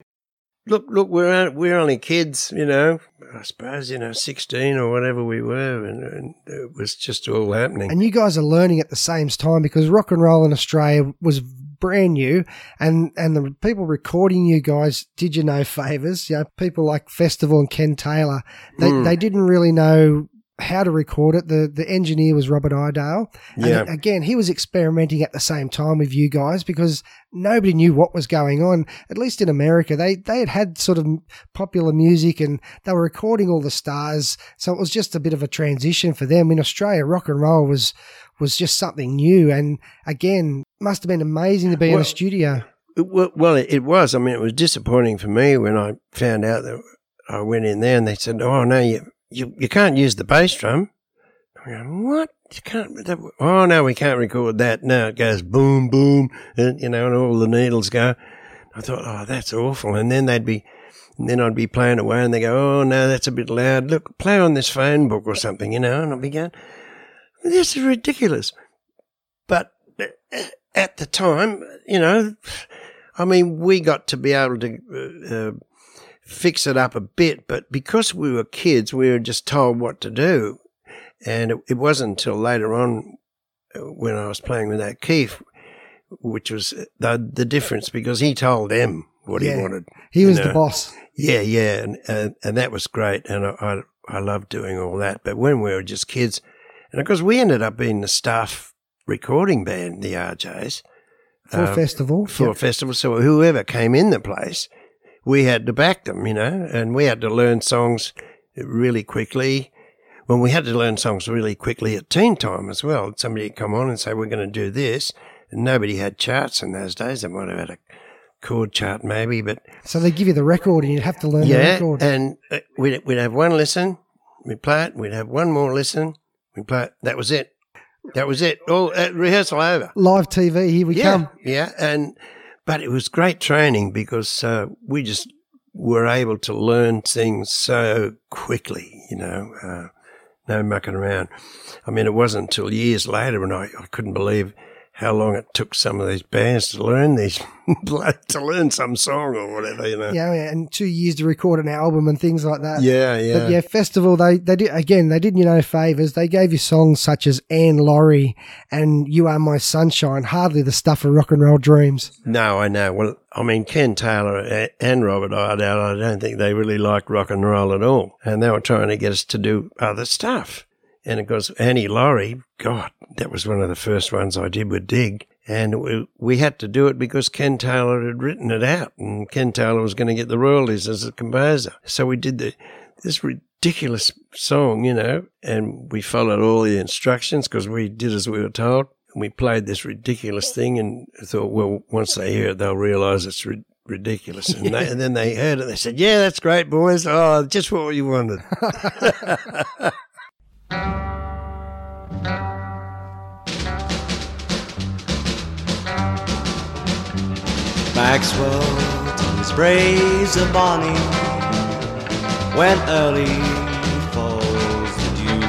Look, look, we're we're only kids, you know. I suppose you know, sixteen or whatever we were, and, and it was just all happening. and you guys are learning at the same time because rock and roll in Australia was brand new and and the people recording you guys did you no favors you know people like festival and ken taylor they, Mm. they didn't really know how to record it. The the engineer was robert idale and Yeah. again he was experimenting at the same time with you guys because nobody knew what was going on at least in america. They they had had sort of popular music and they were recording all the stars. So it was just a bit of a transition for them. In australia rock and roll was was just something new. And again must have been amazing to be in a studio. It well, it, it was. I mean, it was disappointing for me when I found out that I went in there and they said, "Oh no, you you, you can't use the bass drum." "What? You can't? That, oh no, we can't record that. No, it goes boom, boom, and you know, and all the needles go." I thought, "Oh, that's awful." And then they'd be, then I'd be playing away, and they go, "Oh no, that's a bit loud. Look, play on this phone book or something," you know. And I'd be going, "This is ridiculous." But uh, at the time, you know, I mean, we got to be able to uh, uh, fix it up a bit, but because we were kids, we were just told what to do. And it, it wasn't until later on uh, when I was playing with that Keith, which was the, the difference because he told them what Yeah. he wanted. he was you the boss Yeah, yeah, and and, and that was great, and I, I I loved doing all that. But when we were just kids, and of course we ended up being the staff recording band, the RJs, For uh, festival. for Yep. a festival. So whoever came in the place, we had to back them, you know, and we had to learn songs really quickly. Well, we had to learn songs really quickly at teen time as well. Somebody would come on and say, we're going to do this. And nobody had charts in those days. They might have had a chord chart maybe, but So they give you the record and you'd have to learn the yeah. record. And uh, we'd, we'd have one listen, we'd play it, we'd have one more listen, we'd play it. That was it. That was it. All uh, rehearsal over. Live TV, here we yeah, come. Yeah, and but it was great training because uh, we just were able to learn things so quickly. You know, uh, no mucking around. I mean, it wasn't until years later when I, I couldn't believe how long it took some of these bands to learn these to learn some song or whatever. You know. Yeah, yeah, and two years to record an album and things like that. Yeah, yeah. But yeah, festival they they did again. They did you no favors. They gave you songs such as Anne Laurie and You Are My Sunshine. Hardly the stuff of rock and roll dreams. No, I know. Well, I mean, Ken Taylor and Robert Iredale, I don't think they really liked rock and roll at all. And they were trying to get us to do other stuff. And of course, Annie Laurie, God, that was one of the first ones I did with Dig. And we, we had to do it because Ken Taylor had written it out and Ken Taylor was going to get the royalties as a composer. So we did the, this ridiculous song, you know, and we followed all the instructions because we did as we were told. And we played this ridiculous thing and I thought, well, once they hear it, they'll realize it's ri- ridiculous. And, they, and then they heard it. They said, yeah, that's great, boys. Oh, just what you wanted. Maxwell Tom's braves of Bonnie when early falls the dew.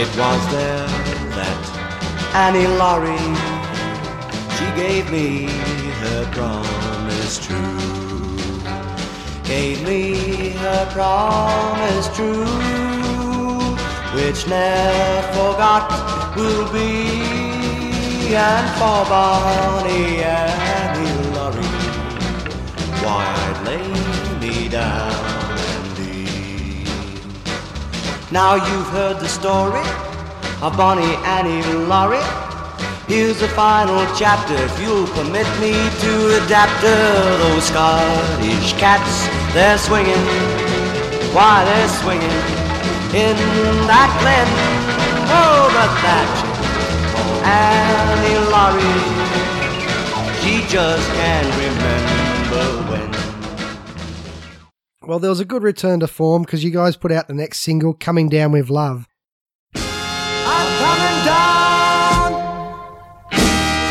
It was there that Annie Laurie she gave me her promise true. Gave me her promise true, which never forgot will be. And for Bonnie Laurie, why I'd lay me down and leave. Now you've heard the story of Bonnie Annie Laurie. Here's the final chapter, if you'll permit me to adapt her. Those Scottish cats, they're swinging, why they're swinging in that glen. Oh, but that Annie Laurie, she just can't remember Well, there was a good return to form because you guys put out the next single, "Coming Down with Love." I'm coming down.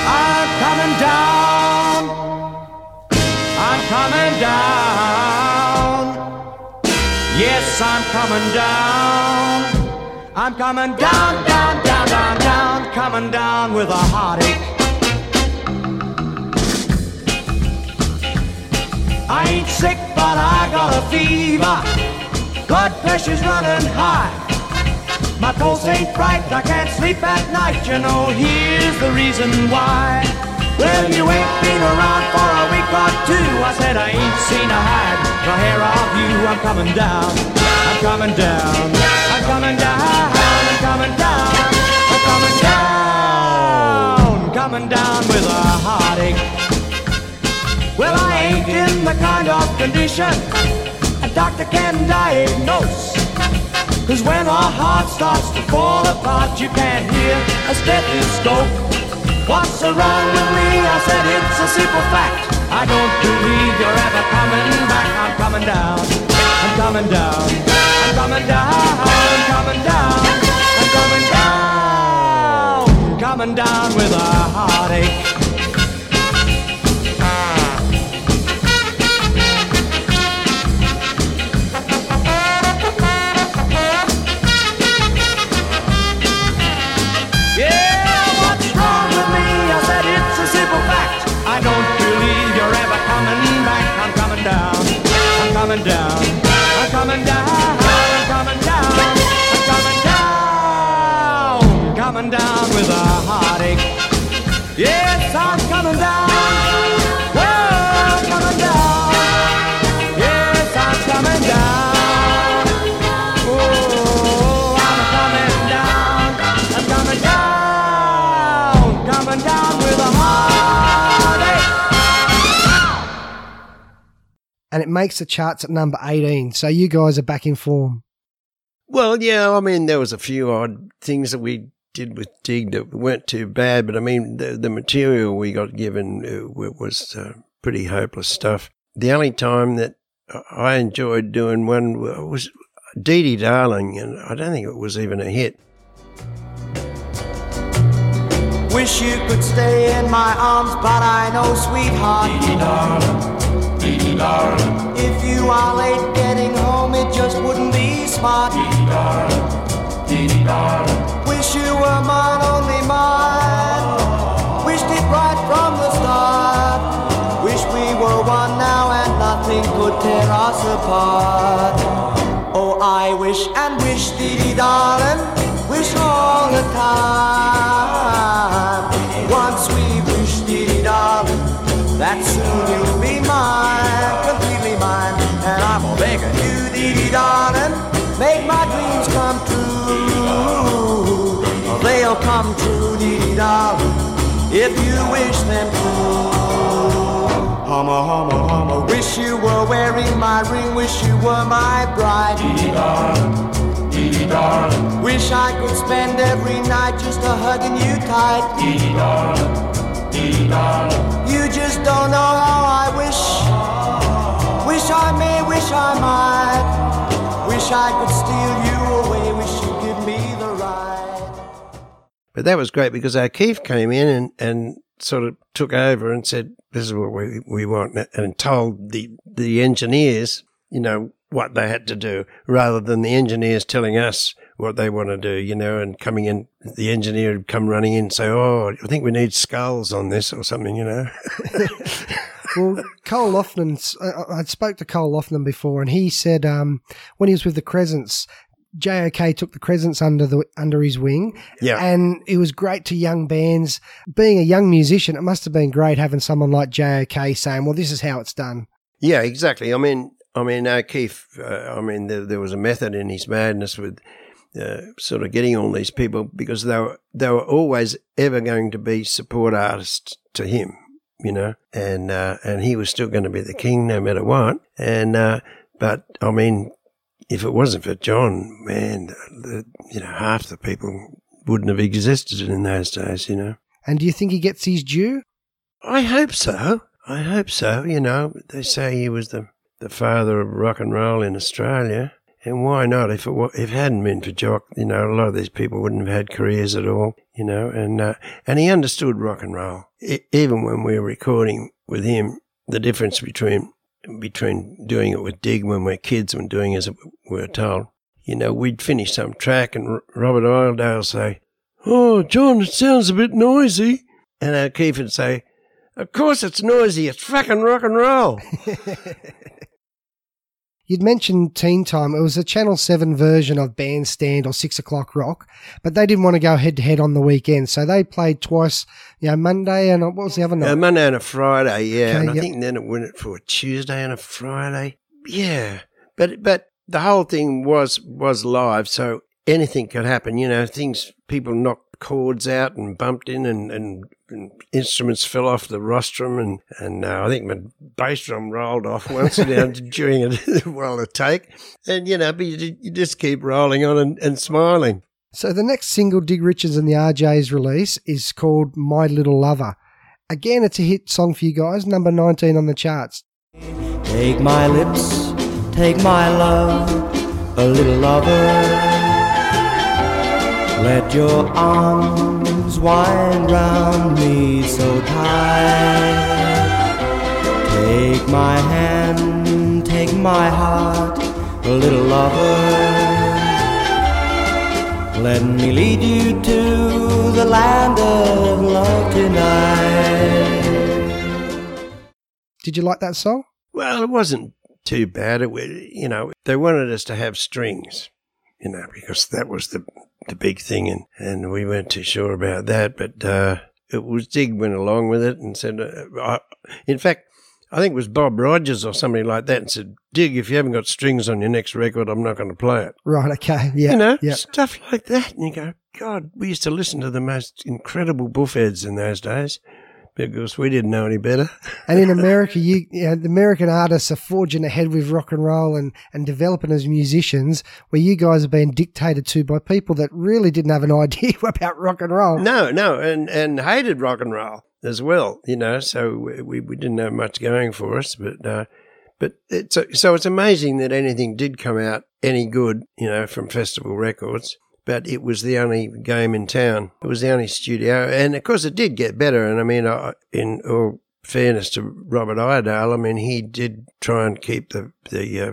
I'm coming down. I'm coming down. Yes, I'm coming down. I'm coming down, down, down, down, down. Coming down with a heartache. I ain't sick, but I got a fever. Blood pressure's running high. My pulse ain't right, I can't sleep at night. You know, here's the reason why. Well, you ain't been around for a week or two. I said I ain't seen a hide hair of you. I'm coming down, I'm coming down, I'm coming down, I'm coming down, I'm coming down, coming down with a heartache. Well, I ain't in the kind of condition a doctor can diagnose. Cause when our heart starts to fall apart, you can't hear a stethoscope. What's wrong with me? I said it's a simple fact. I don't believe you're ever coming back. I'm coming down. I'm coming down. I'm coming down. I'm coming down. I'm coming down. Coming down with a heartache. And it makes the charts at number 18. So you guys are back in form. Well, yeah, I mean, there was a few odd things that we did with Dig that weren't too bad, but I mean, the, the material we got given uh, was uh, pretty hopeless stuff. The only time that I enjoyed doing one was Dee Dee Darling, and I don't think it was even a hit. Wish you could stay in my arms, but I know, sweetheart. If you are late getting home, it just wouldn't be smart. Wish you were mine, only mine. Wished it right from the start. Wish we were one now and nothing could tear us apart. Oh, I wish and wish, dee dee darling, wish all the time. Dee dee darling, make my dreams come true. They'll come true, dee dee darling, if you wish them to. Humma, humma, humma. Wish you were wearing my ring. Wish you were my bride. Wish I could spend every night just a hugging you tight. You just don't know how I wish. Wish I may, wish I might. Wish I could steal you away. Wish you'd give me the right. But that was great because our O'Keefe came in and, and sort of took over and said, "This is what we we want," and told the the engineers, you know, what they had to do, rather than the engineers telling us what they want to do, you know, and coming in, the engineer would come running in and say, "Oh, I think we need skulls on this or something," you know. Well, Col Loughnan, I I spoke to Col Loughnan before, and he said um, when he was with the Crescents, JOK took the Crescents under the under his wing, Yeah. and it was great to young bands. Being a young musician, it must have been great having someone like JOK saying, "Well, this is how it's done." Yeah, exactly. I mean, I mean, O'Keefe. Uh, I mean, there, there was a method in his madness with uh, sort of getting all these people because they were they were always ever going to be support artists to him, you know, and uh, and he was still going to be the king no matter what. And uh, but I mean, if it wasn't for John, man, the, you know, half the people wouldn't have existed in those days, you know. And do you think he gets his due? I hope so. I hope so. You know, they say he was the, the father of rock and roll in Australia. And why not? If it, if it hadn't been for Jock, you know, a lot of these people wouldn't have had careers at all, you know, and, uh, and he understood rock and roll. E even when we were recording with him, the difference between, between doing it with Dig when we're kids and doing as we were told, you know, we'd finish some track and R- Robert Iredale say, Oh, John, it sounds a bit noisy. And O'Keefe would say, of course it's noisy. It's fucking rock and roll. You'd mentioned Teen Time. It was a Channel 7 version of Bandstand or 6 o'clock rock, but they didn't want to go head to head on the weekend. So they played twice, you know, Monday and uh, what was the other night? A Monday and a Friday, yeah. Okay, and I yep. think then it went for a Tuesday and a Friday. Yeah. But but the whole thing was was live, so anything could happen. You know, things people knocked chords out and bumped in and, and, and instruments fell off the rostrum and, and uh, I think my bass drum rolled off once down during it while the take. And you know, but you, you just keep rolling on and, and smiling. So the next single Dig Richards and the RJs release is called My Little Lover. Again, it's a hit song for you guys, number 19 on the charts. Take my lips, take my love, a little lover. Let your arms wind round me so tight. Take my hand, take my heart, a little lover. Let me lead you to the land of love tonight. Did you like that song? Well, it wasn't too bad. It, you know, they wanted us to have strings, you know, because that was the the big thing, and and we weren't too sure about that. But uh, it was Dig went along with it and said, uh, I, in fact, I think it was Bob Rogers or somebody like that, and said, Dig, if you haven't got strings on your next record, I'm not going to play it. Right, okay. Yeah. you know, yeah. stuff like that, and you go, God, we used to listen to the most incredible buffheads in those days. Because we didn't know any better. And in America, you, you know, the American artists are forging ahead with rock and roll and, and developing as musicians, where you guys are being dictated to by people that really didn't have an idea about rock and roll. No, no, and and hated rock and roll as well. You know, so we we didn't have much going for us, but uh, but it's so it's amazing that anything did come out any good. You know, from Festival Records. But it was the only game in town. It was the only studio, and of course, it did get better. And I mean, I, in all fairness to Robert Iredale, I mean, he did try and keep the the uh,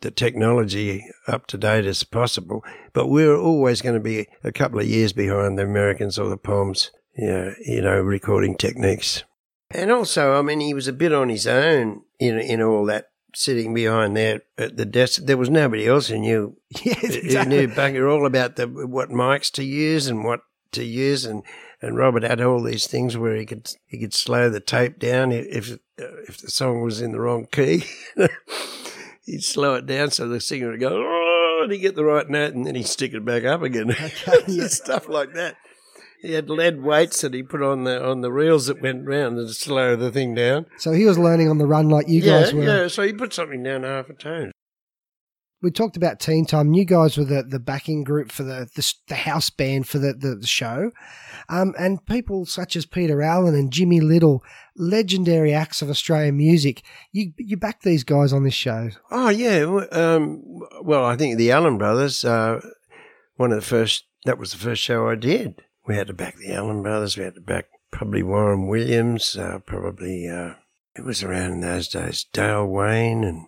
the technology up to date as possible. But we're always going to be a couple of years behind the Americans or the Poms, you know, you know, recording techniques. And also, I mean, he was a bit on his own in in all that sitting behind there at the desk. There was nobody else who knew Yes, who exactly. knew bugger all about the what mics to use and what to use and. And Robert had all these things where he could he could slow the tape down if if the song was in the wrong key. he'd slow it down so the singer would go, oh, and he'd get the right note, and then he'd stick it back up again. Stuff like that. He had lead weights that he put on the on the reels that went round to slow the thing down. So he was learning on the run like you yeah, guys were. yeah. So he put something down half a tone. we talked about Teen Time. You guys were the, the backing group for the, the the house band for the, the, the show, um, and people such as Peter Allen and Jimmy Little, legendary acts of Australian music. You you backed these guys on this show. Oh yeah. Um, well, I think the Allen Brothers. Uh, one of the first. That was the first show I did. We had to back the Allen Brothers. We had to back probably Warren Williams. Uh, probably uh, it was around in those days. Dale Wayne and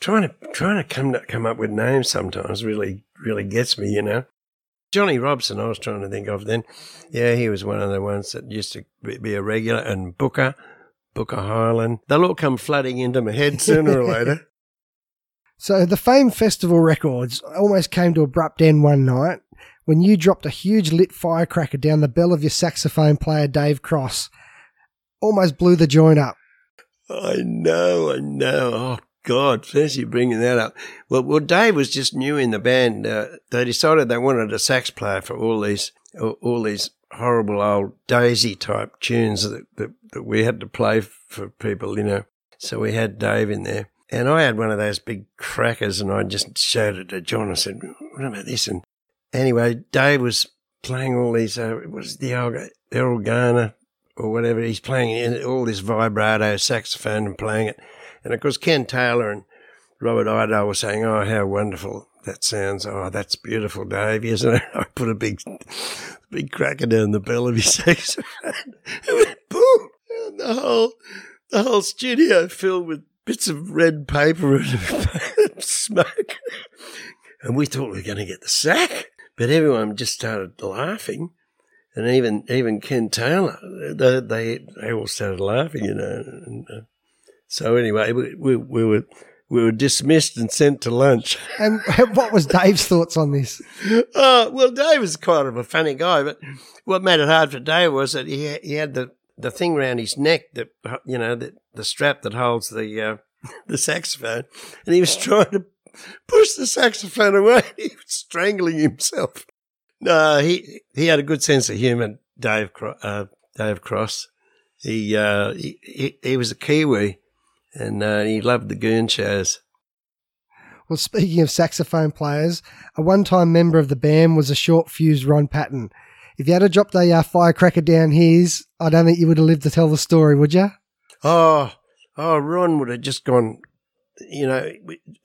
trying to trying to come to, come up with names sometimes really really gets me. You know. Johnny Robson, I was trying to think of then. Yeah, he was one of the ones that used to be- a regular. And Booker, Booker Highland. They'll all come flooding into my head sooner or later. So the Fame festival records almost came to abrupt end one night when you dropped a huge lit firecracker down the bell of your saxophone player Dave Cross. Almost blew the joint up. I know, I know. Oh God, fancy bringing that up. Well, well, Dave was just new in the band. Uh, they decided they wanted a sax player for all these, all, these horrible old Daisy type tunes that, that that we had to play for people, you know. So we had Dave in there, and I had one of those big crackers, and I just showed it to John. I said, "What about this?" And anyway, Dave was playing all these. Uh, what is the Erroll Garner or whatever. He's playing all this vibrato saxophone and playing it. And of course, Ken Taylor and Robert Iredale were saying, "Oh, how wonderful that sounds! Oh, that's beautiful, Dave." Yes, and I put a big, big cracker down the bell of his saxophone. It boom, and the whole, the whole studio filled with bits of red paper and smoke. And we thought we were going to get the sack, but everyone just started laughing and even even Ken Taylor, they they, they all started laughing, you know. And, uh, so anyway, we, we we were we were dismissed and sent to lunch. And what was Dave's thoughts on this? Oh well, Dave was quite of a funny guy, but what made it hard for Dave was that he had, he had the the thing around his neck that you know the the strap that holds the uh, the saxophone, and he was trying to push the saxophone away. He was strangling himself. No, he he had a good sense of humour, Dave Cro- uh, Dave Cross. He, uh, he he he was a Kiwi, and uh, he loved the goon shows. Well, speaking of saxophone players, a one-time member of the band was a short-fused Ron Patton. If you had to drop the uh, firecracker down his, I don't think you would have lived to tell the story, would you? Oh, oh, Ron would have just gone. You know,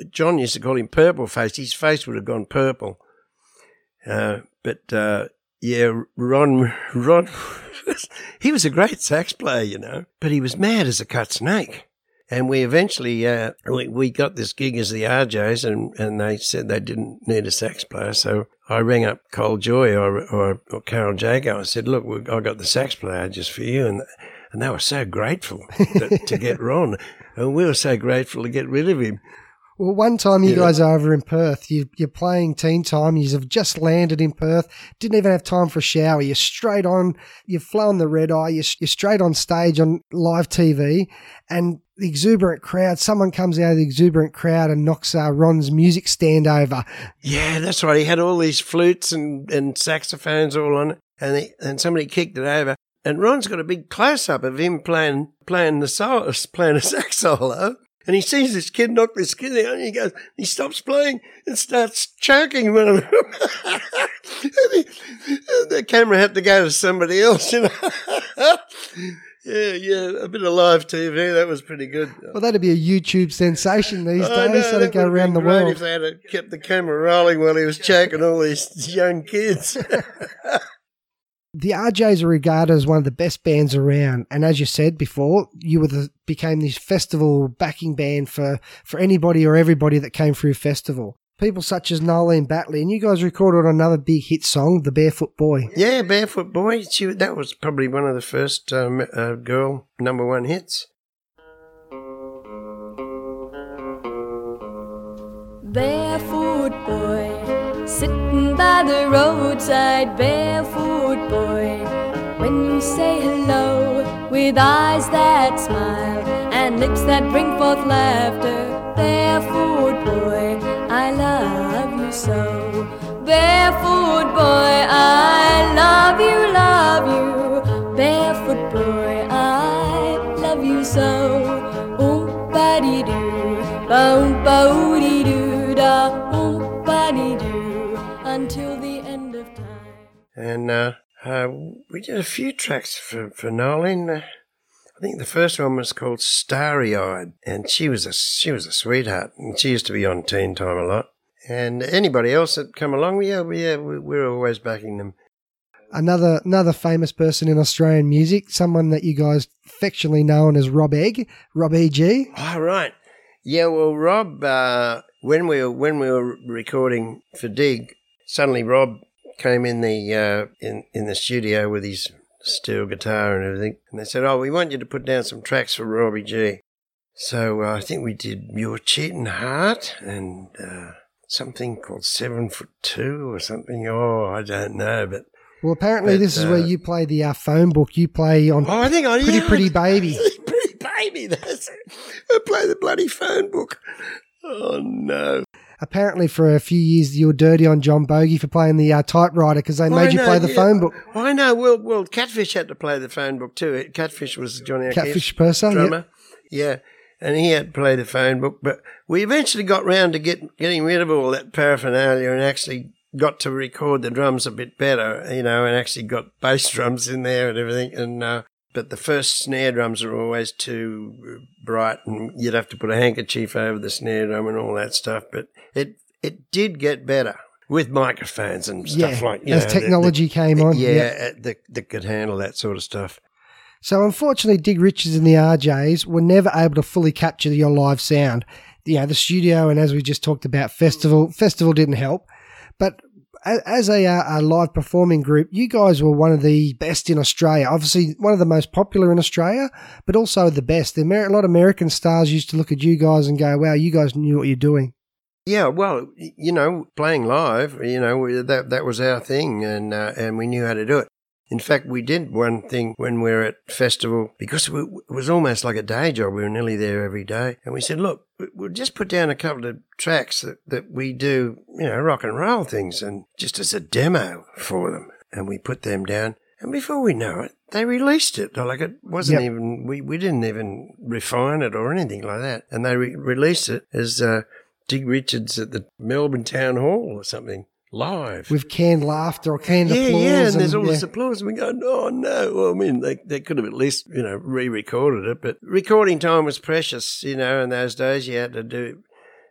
John used to call him purple face. His face would have gone purple. Uh, but uh, yeah, Ron, Ron, he was a great sax player, you know, but he was mad as a cut snake. And we eventually uh, we, we got this gig as the RJs, and, and they said they didn't need a sax player. So I rang up Col Joye or, or, or Carol Jago. I said, "Look, I got the sax player just for you," and and they were so grateful that, to get Ron, and we were so grateful to get rid of him. Well, one time you Yeah. guys are over in Perth. You, you're playing teen time. You have just landed in Perth. Didn't even have time for a shower. You're straight on. You've flown the red eye. You're, you're straight on stage on live TV. And the exuberant crowd, someone comes out of the exuberant crowd and knocks uh, Ron's music stand over. Yeah, that's right. He had all these flutes and, and saxophones all on it, and he, and somebody kicked it over. And Ron's got a big close up of him playing playing the solo, playing a sax solo. And he sees this kid knock this kid out, and he goes, he stops playing and starts choking one of them. the camera had to go to somebody else, you know. yeah, yeah, a bit of live TV. That was pretty good. Well, that'd be a YouTube sensation these I days. know, That'd go around the world. If they had kept the camera rolling while he was choking all these young kids. The RJs are regarded as one of the best bands around, and as you said before, you were the, became this festival backing band for, for anybody or everybody that came through festival. People such as Noeleen Batley, and you guys recorded another big hit song, "The Barefoot Boy." yeah, Barefoot Boy. She, that was probably one of the first um, uh, girl number one hits. Barefoot boy, sitting by the roadside, barefoot boy. When you say hello with eyes that smile and lips that bring forth laughter, barefoot boy, I love you so. Barefoot boy, I love you, love you. Barefoot boy, I love you so. Oom ba dee doo, bo dee doo da, oom ba doo, And uh, uh, we did a few tracks for, for Noeleen. Uh, I think the first one was called Starry Eyed, and she was a she was a sweetheart, and she used to be on Teen Time a lot. And anybody else that come along, yeah, we- yeah, we, we're always backing them. Another another famous person in Australian music, someone that you guys affectionately known as Rob Egg, Rob E EG. Oh, right. Yeah, well, Rob, uh, when we were when we were recording for Dig, suddenly Rob came in the uh, in in the studio with his steel guitar and everything, and they said, "Oh, we want you to put down some tracks for Robbie G." So uh, I think we did "Your Cheating Heart" and uh, something called Seven Foot Two or something. Oh, I don't know, but Well, apparently But, this is uh, where you play the uh, phone book. You play on oh, I think I Pretty yeah, Pretty Baby. pretty baby. That's it. I play the bloody phone book. Oh no. Apparently, for a few years, you were dirty on John Bogey for playing the uh, typewriter because they I made you know, play the yeah. phone book. I know. Well, well, Catfish had to play the phone book too. Catfish was Johnny Catfish Purser, yep. drummer. Yeah, and he had to play the phone book. But we eventually got round to get getting rid of all that paraphernalia and actually got to record the drums a bit better, you know, and actually got bass drums in there and everything. And uh, but the first snare drums are always too bright, and you'd have to put a handkerchief over the snare drum and all that stuff. But it it did get better. With microphones and stuff Yeah, like as know, technology came on, yeah, yep. uh, that, that could handle that sort of stuff. So, unfortunately, Dig Richards and the RJs were never able to fully capture your live sound. You know, the studio, and as we just talked about, festival festival didn't help. As a, uh, a live performing group, you guys were one of the best in Australia. Obviously, one of the most popular in Australia, but also the best. The Amer- a lot of American stars used to look at you guys and go, "Wow, you guys knew what you're doing." Yeah, well, you know, playing live, you know, that that was our thing, and uh, and we knew how to do it. In fact, we did one thing when we were at festival because it was almost like a day job. We were nearly there every day, and we said, "Look, we'll just put down a couple of tracks that, that we do, you know, rock and roll things, and just as a demo for them." And we put them down, and before we know it, they released it. Like it wasn't Yep. even we, we didn't even refine it or anything like that, and they re- released it as. Uh, Dig Richards at the Melbourne Town Hall or something live. With canned laughter or canned yeah, applause. yeah, and there's all yeah. this applause, and we go, oh no. Well, I mean, they they could have at least you know re-recorded it, but recording time was precious. You know, in those days, you had to do,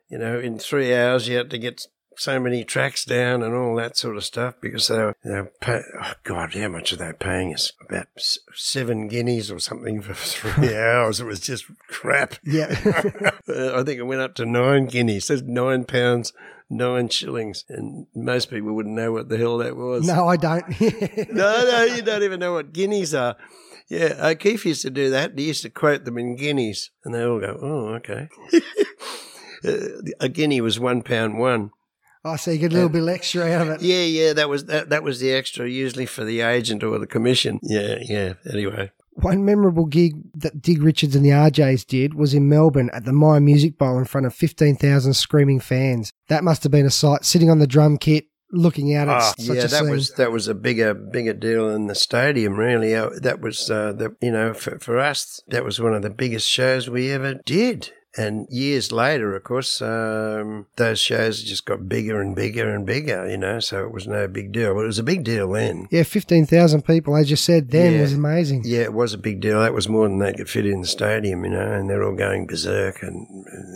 you know, in three hours, you had to get so many tracks down and all that sort of stuff because they were, they were pay- oh God, how much are they paying us? About s- seven guineas or something for three hours. It was just crap. Yeah. Uh, I think it went up to nine guineas. That's nine pounds, nine shillings. And most people wouldn't know what the hell that was. no, I don't. no, no, you don't even know what guineas are. Yeah, O'Keefe used to do that. He used to quote them in guineas. And they all go, oh, okay. Uh, a guinea was one pound one. I see you get a little bit extra out of it. Yeah, yeah, that was that, that was the extra, usually for the agent or the commission. Yeah, yeah. Anyway, One memorable gig that Dig Richards and the RJs did was in Melbourne at the Myer Music Bowl in front of 15,000 screaming fans. That must have been a sight, sitting on the drum kit, looking out at Oh, such yeah, a that scene. was that was a bigger bigger deal than the stadium. Really, uh, that was uh, the you know for, for us that was one of the biggest shows we ever did. And years later, of course, um, those shows just got bigger and bigger and bigger. You know, so it was no big deal. But it was a big deal then. yeah, fifteen thousand people, as you said, then Yeah. was amazing. Yeah, it was a big deal. That was more than they could fit in the stadium, you know, and they're all going berserk and,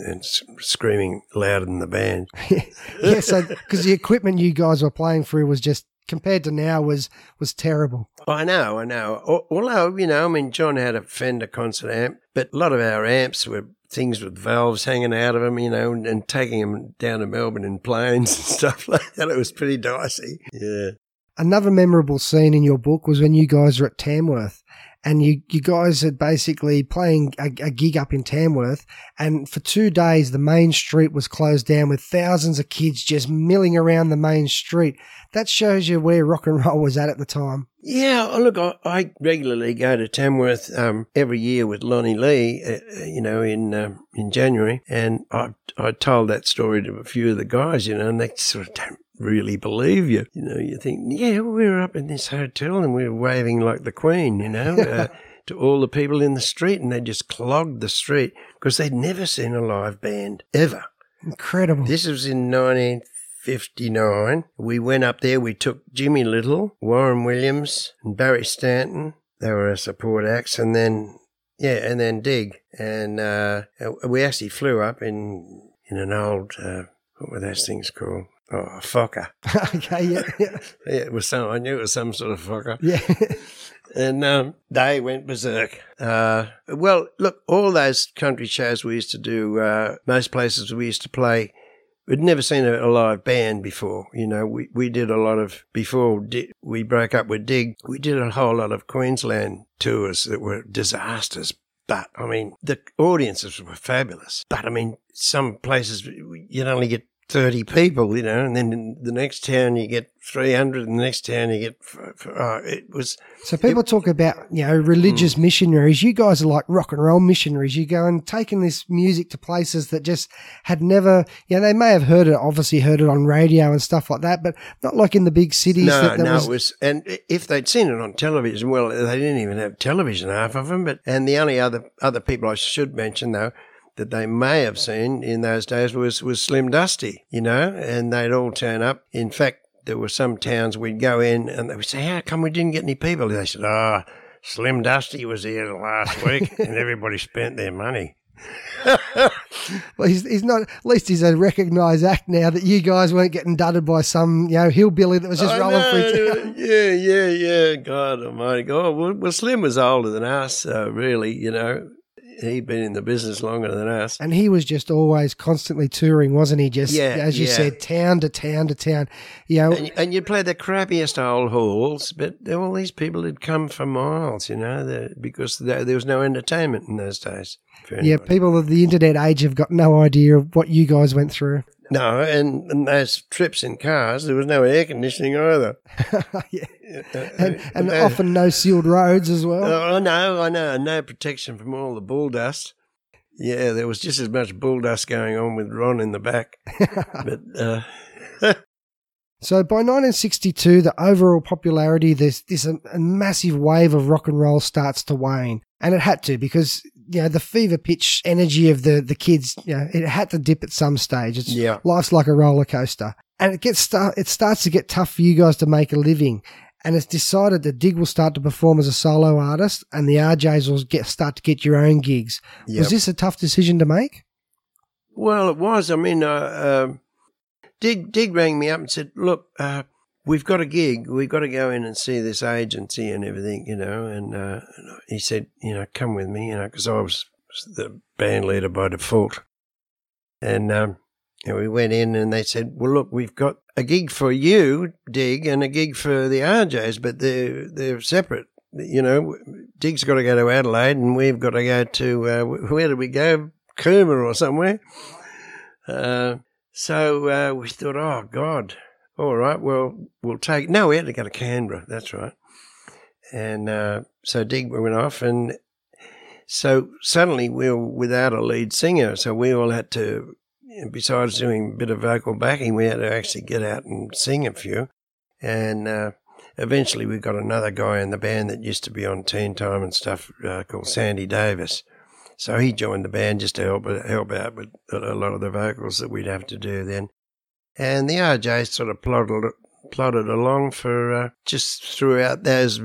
and screaming louder than the band. yeah, so because the equipment you guys were playing through was just compared to now was was terrible. I know, I know. Although, you know, I mean, John had a Fender concert amp, but a lot of our amps were things with valves hanging out of them, you know, and, and taking them down to Melbourne in planes and stuff like that. It was pretty dicey. Yeah. Another memorable scene in your book was when you guys were at Tamworth. And you, you guys had basically playing a, a gig up in Tamworth, and for two days the main street was closed down with thousands of kids just milling around the main street. That shows you where rock and roll was at at the time. Yeah, oh, look, I, I regularly go to Tamworth um, every year with Lonnie Lee, uh, uh, you know, in um, in January, and I I told that story to a few of the guys, you know, and they sort of don't really believe you. You know, you think, yeah, we were up in this hotel and we were waving like the Queen, you know. Uh, To all the people in the street, and they just clogged the street because they'd never seen a live band ever. Incredible. This was in 1959. We went up there. We took Jimmy Little, Warren Williams, and Barry Stanton. They were our support acts, and then yeah, and then Dig. And uh, we actually flew up in in an old uh, what were those things called? Oh, Fokker. Okay, yeah, yeah. It was some. I knew it was some sort of Fokker. yeah. and um, they went berserk. Uh, well, look, all those country shows we used to do, uh, most places we used to play, we'd never seen a, a live band before. You know, we, we did a lot of, before Di- we broke up with Dig, we did a whole lot of Queensland tours that were disasters. But, I mean, the audiences were fabulous. But, I mean, some places you'd only get 30 people, you know, and then in the next town you get 300, and the next town you get, oh, it was, So people talk about you know religious mm. missionaries. You guys are like rock and roll missionaries. You go and taking this music to places that just had never. You know, they may have heard it, obviously heard it on radio and stuff like that, but not like in the big cities. No, no, was, it was, and if they'd seen it on television, well, they didn't even have television, half of them. But and the only other other people I should mention though that they may have seen in those days was was Slim Dusty, you know, and they'd all turn up. In fact, there were some towns we'd go in and they would say, "How come we didn't get any people?" They said, "Ah." Slim Dusty was here last week, and everybody spent their money. well, he's, he's not. At least he's a recognised act now that you guys weren't getting dudded by some you know hillbilly that was just rolling through town. Yeah, yeah, yeah. God Almighty. God, well, well, Slim was older than us, uh, really. You know, he'd been in the business longer than us. And he was just always constantly touring, wasn't he? Just Yeah, as you yeah. said, town to town to town. You know, And, and you'd play the crappiest old halls, but there were all these people had come for miles, you know, the- because there, there was no entertainment in those days. yeah, people of the internet age have got no idea of what you guys went through. No, and, and those trips in cars, there was no air conditioning either. yeah. Uh, And, and uh, often no sealed roads as well. Oh, I know, I know. No protection from all the bull dust. Yeah, there was just as much bull dust going on with Ron in the back. but uh, So by 1962, the overall popularity, there's this a, a massive wave of rock and roll starts to wane, and it had to because you know the fever pitch energy of the the kids, you know, it had to dip at some stage. It's Yeah. life's like a roller coaster, and it gets start it starts to get tough for you guys to make a living. And it's decided that Dig will start to perform as a solo artist, and the RJs will get start to get your own gigs. Yep. Was this a tough decision to make? Well, it was. I mean, uh, um Dig Dig rang me up and said, "Look, uh, we've got a gig. We've got to go in and see this agency and everything, you know." And uh, he said, "You know, come with me, you know, because I was the band leader by default." And um, and we went in, and they said, "Well, look, we've got a gig for you, Dig, and a gig for the RJs, but they're they're separate." You know, Dig's got to go to Adelaide, and we've got to go to uh, where did we go? Cooma or somewhere. Uh, so uh, we thought, oh God, all right, well we'll take. No, we had to go to Canberra. That's right. And uh, so Dig we went off, and so suddenly we were without a lead singer. So we all had to besides doing a bit of vocal backing, we had to actually get out and sing a few. And uh, eventually we got another guy in the band that used to be on Teen Time and stuff uh, called Sandy Davis. So he joined the band just to help help out with a lot of the vocals that we'd have to do then. And the RJ sort of plodded plodded along for uh, just throughout those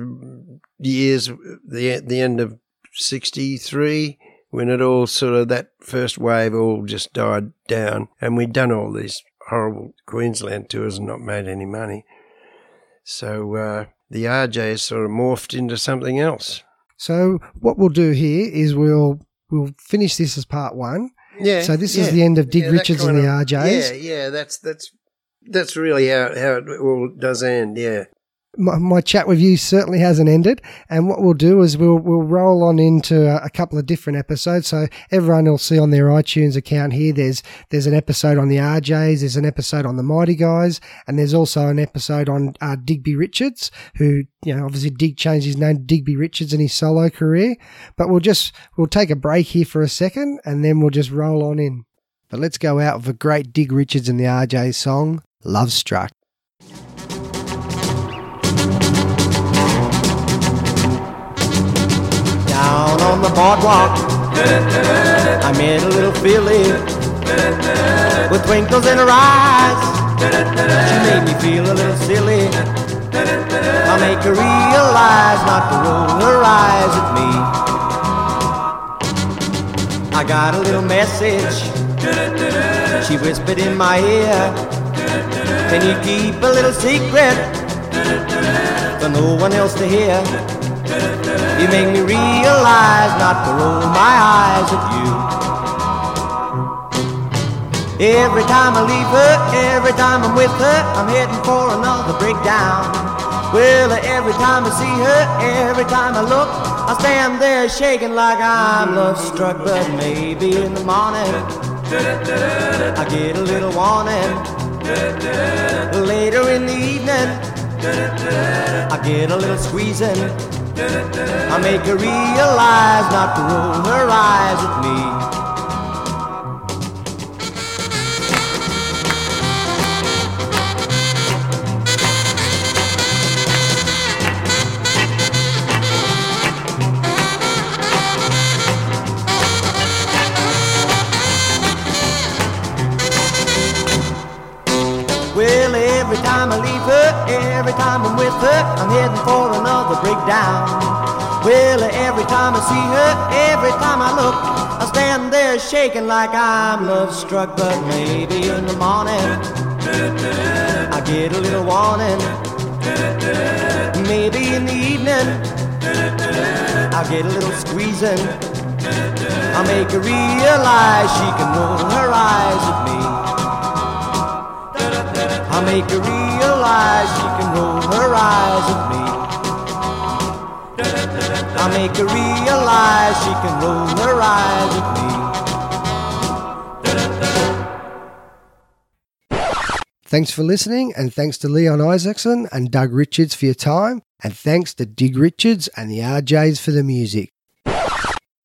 years, the the end of '63, when it all sort of that first wave all just died down, and we'd done all these horrible Queensland tours and not made any money. So uh, the RJ sort of morphed into something else. So what we'll do here is we'll we'll finish this as part one. Yeah. So this yeah, is the end of Dig yeah, Richards and the of- RJs. Yeah, yeah, that's that's that's really how how it all does end. Yeah. My, my chat with you certainly hasn't ended. And what we'll do is we'll we'll roll on into a, a couple of different episodes. So everyone will see on their iTunes account here. There's there's an episode on the RJs. There's an episode on the Mighty Guys, and there's also an episode on uh, Digby Richards, who you know obviously Dig changed his name to Digby Richards in his solo career. But we'll just we'll take a break here for a second, and then we'll just roll on in. But let's go out with a great Dig Richards and the RJ song, Love Struck. On the boardwalk, I met a little filly with twinkles in her eyes. She made me feel a little silly. I make her realize not to roll her eyes at me. I got a little message. She whispered in my ear. Can you keep a little secret for no one else to hear? You make me realize not to roll my eyes at you. Every time I leave her, every time I'm with her, I'm heading for another breakdown. Well, every time I see her, every time I look, I stand there shaking like I'm love struck. But maybe in the morning, I get a little warning. Later in the evening, I get a little squeezing. I make her realize not to roll her eyes at me. I'm heading for another breakdown. Well, every time I see her, every time I look, I stand there shaking like I'm love struck. But maybe in the morning, I get a little warning. Maybe in the evening, I get a little squeezing. I make her realize she can roll her eyes at me. I make her realize she can roll her eyes at me. I make her realize she can roll her eyes at me. Thanks for listening, and thanks to Leon Isaacson and Doug Richards for your time, and thanks to Dig Richards and the RJs for the music.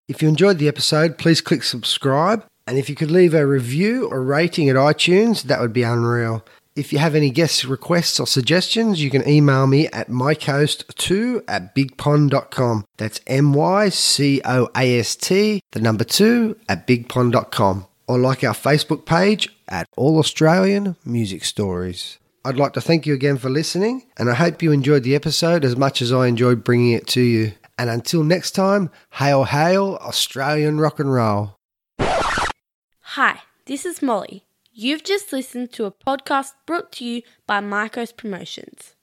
If you enjoyed the episode, please click subscribe, and if you could leave a review or rating at iTunes, that would be unreal. If you have any guest requests or suggestions, you can email me at mycoast2 at bigpond.com. That's M Y C O A S T, the number 2 at bigpond.com. Or like our Facebook page at All Australian Music Stories. I'd like to thank you again for listening, and I hope you enjoyed the episode as much as I enjoyed bringing it to you. And until next time, hail, hail, Australian rock and roll. Hi, this is Molly. You've just listened to a podcast brought to you by Marcos Promotions.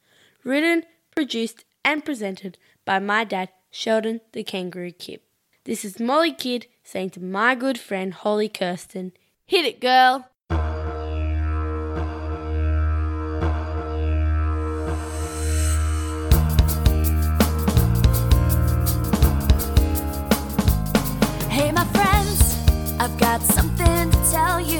Written, produced, and presented by my dad, Sheldon the Kangaroo Kid. This is Molly Kidd saying to my good friend Holly Kirsten, Hit it, girl! Hey, my friends, I've got something to tell you.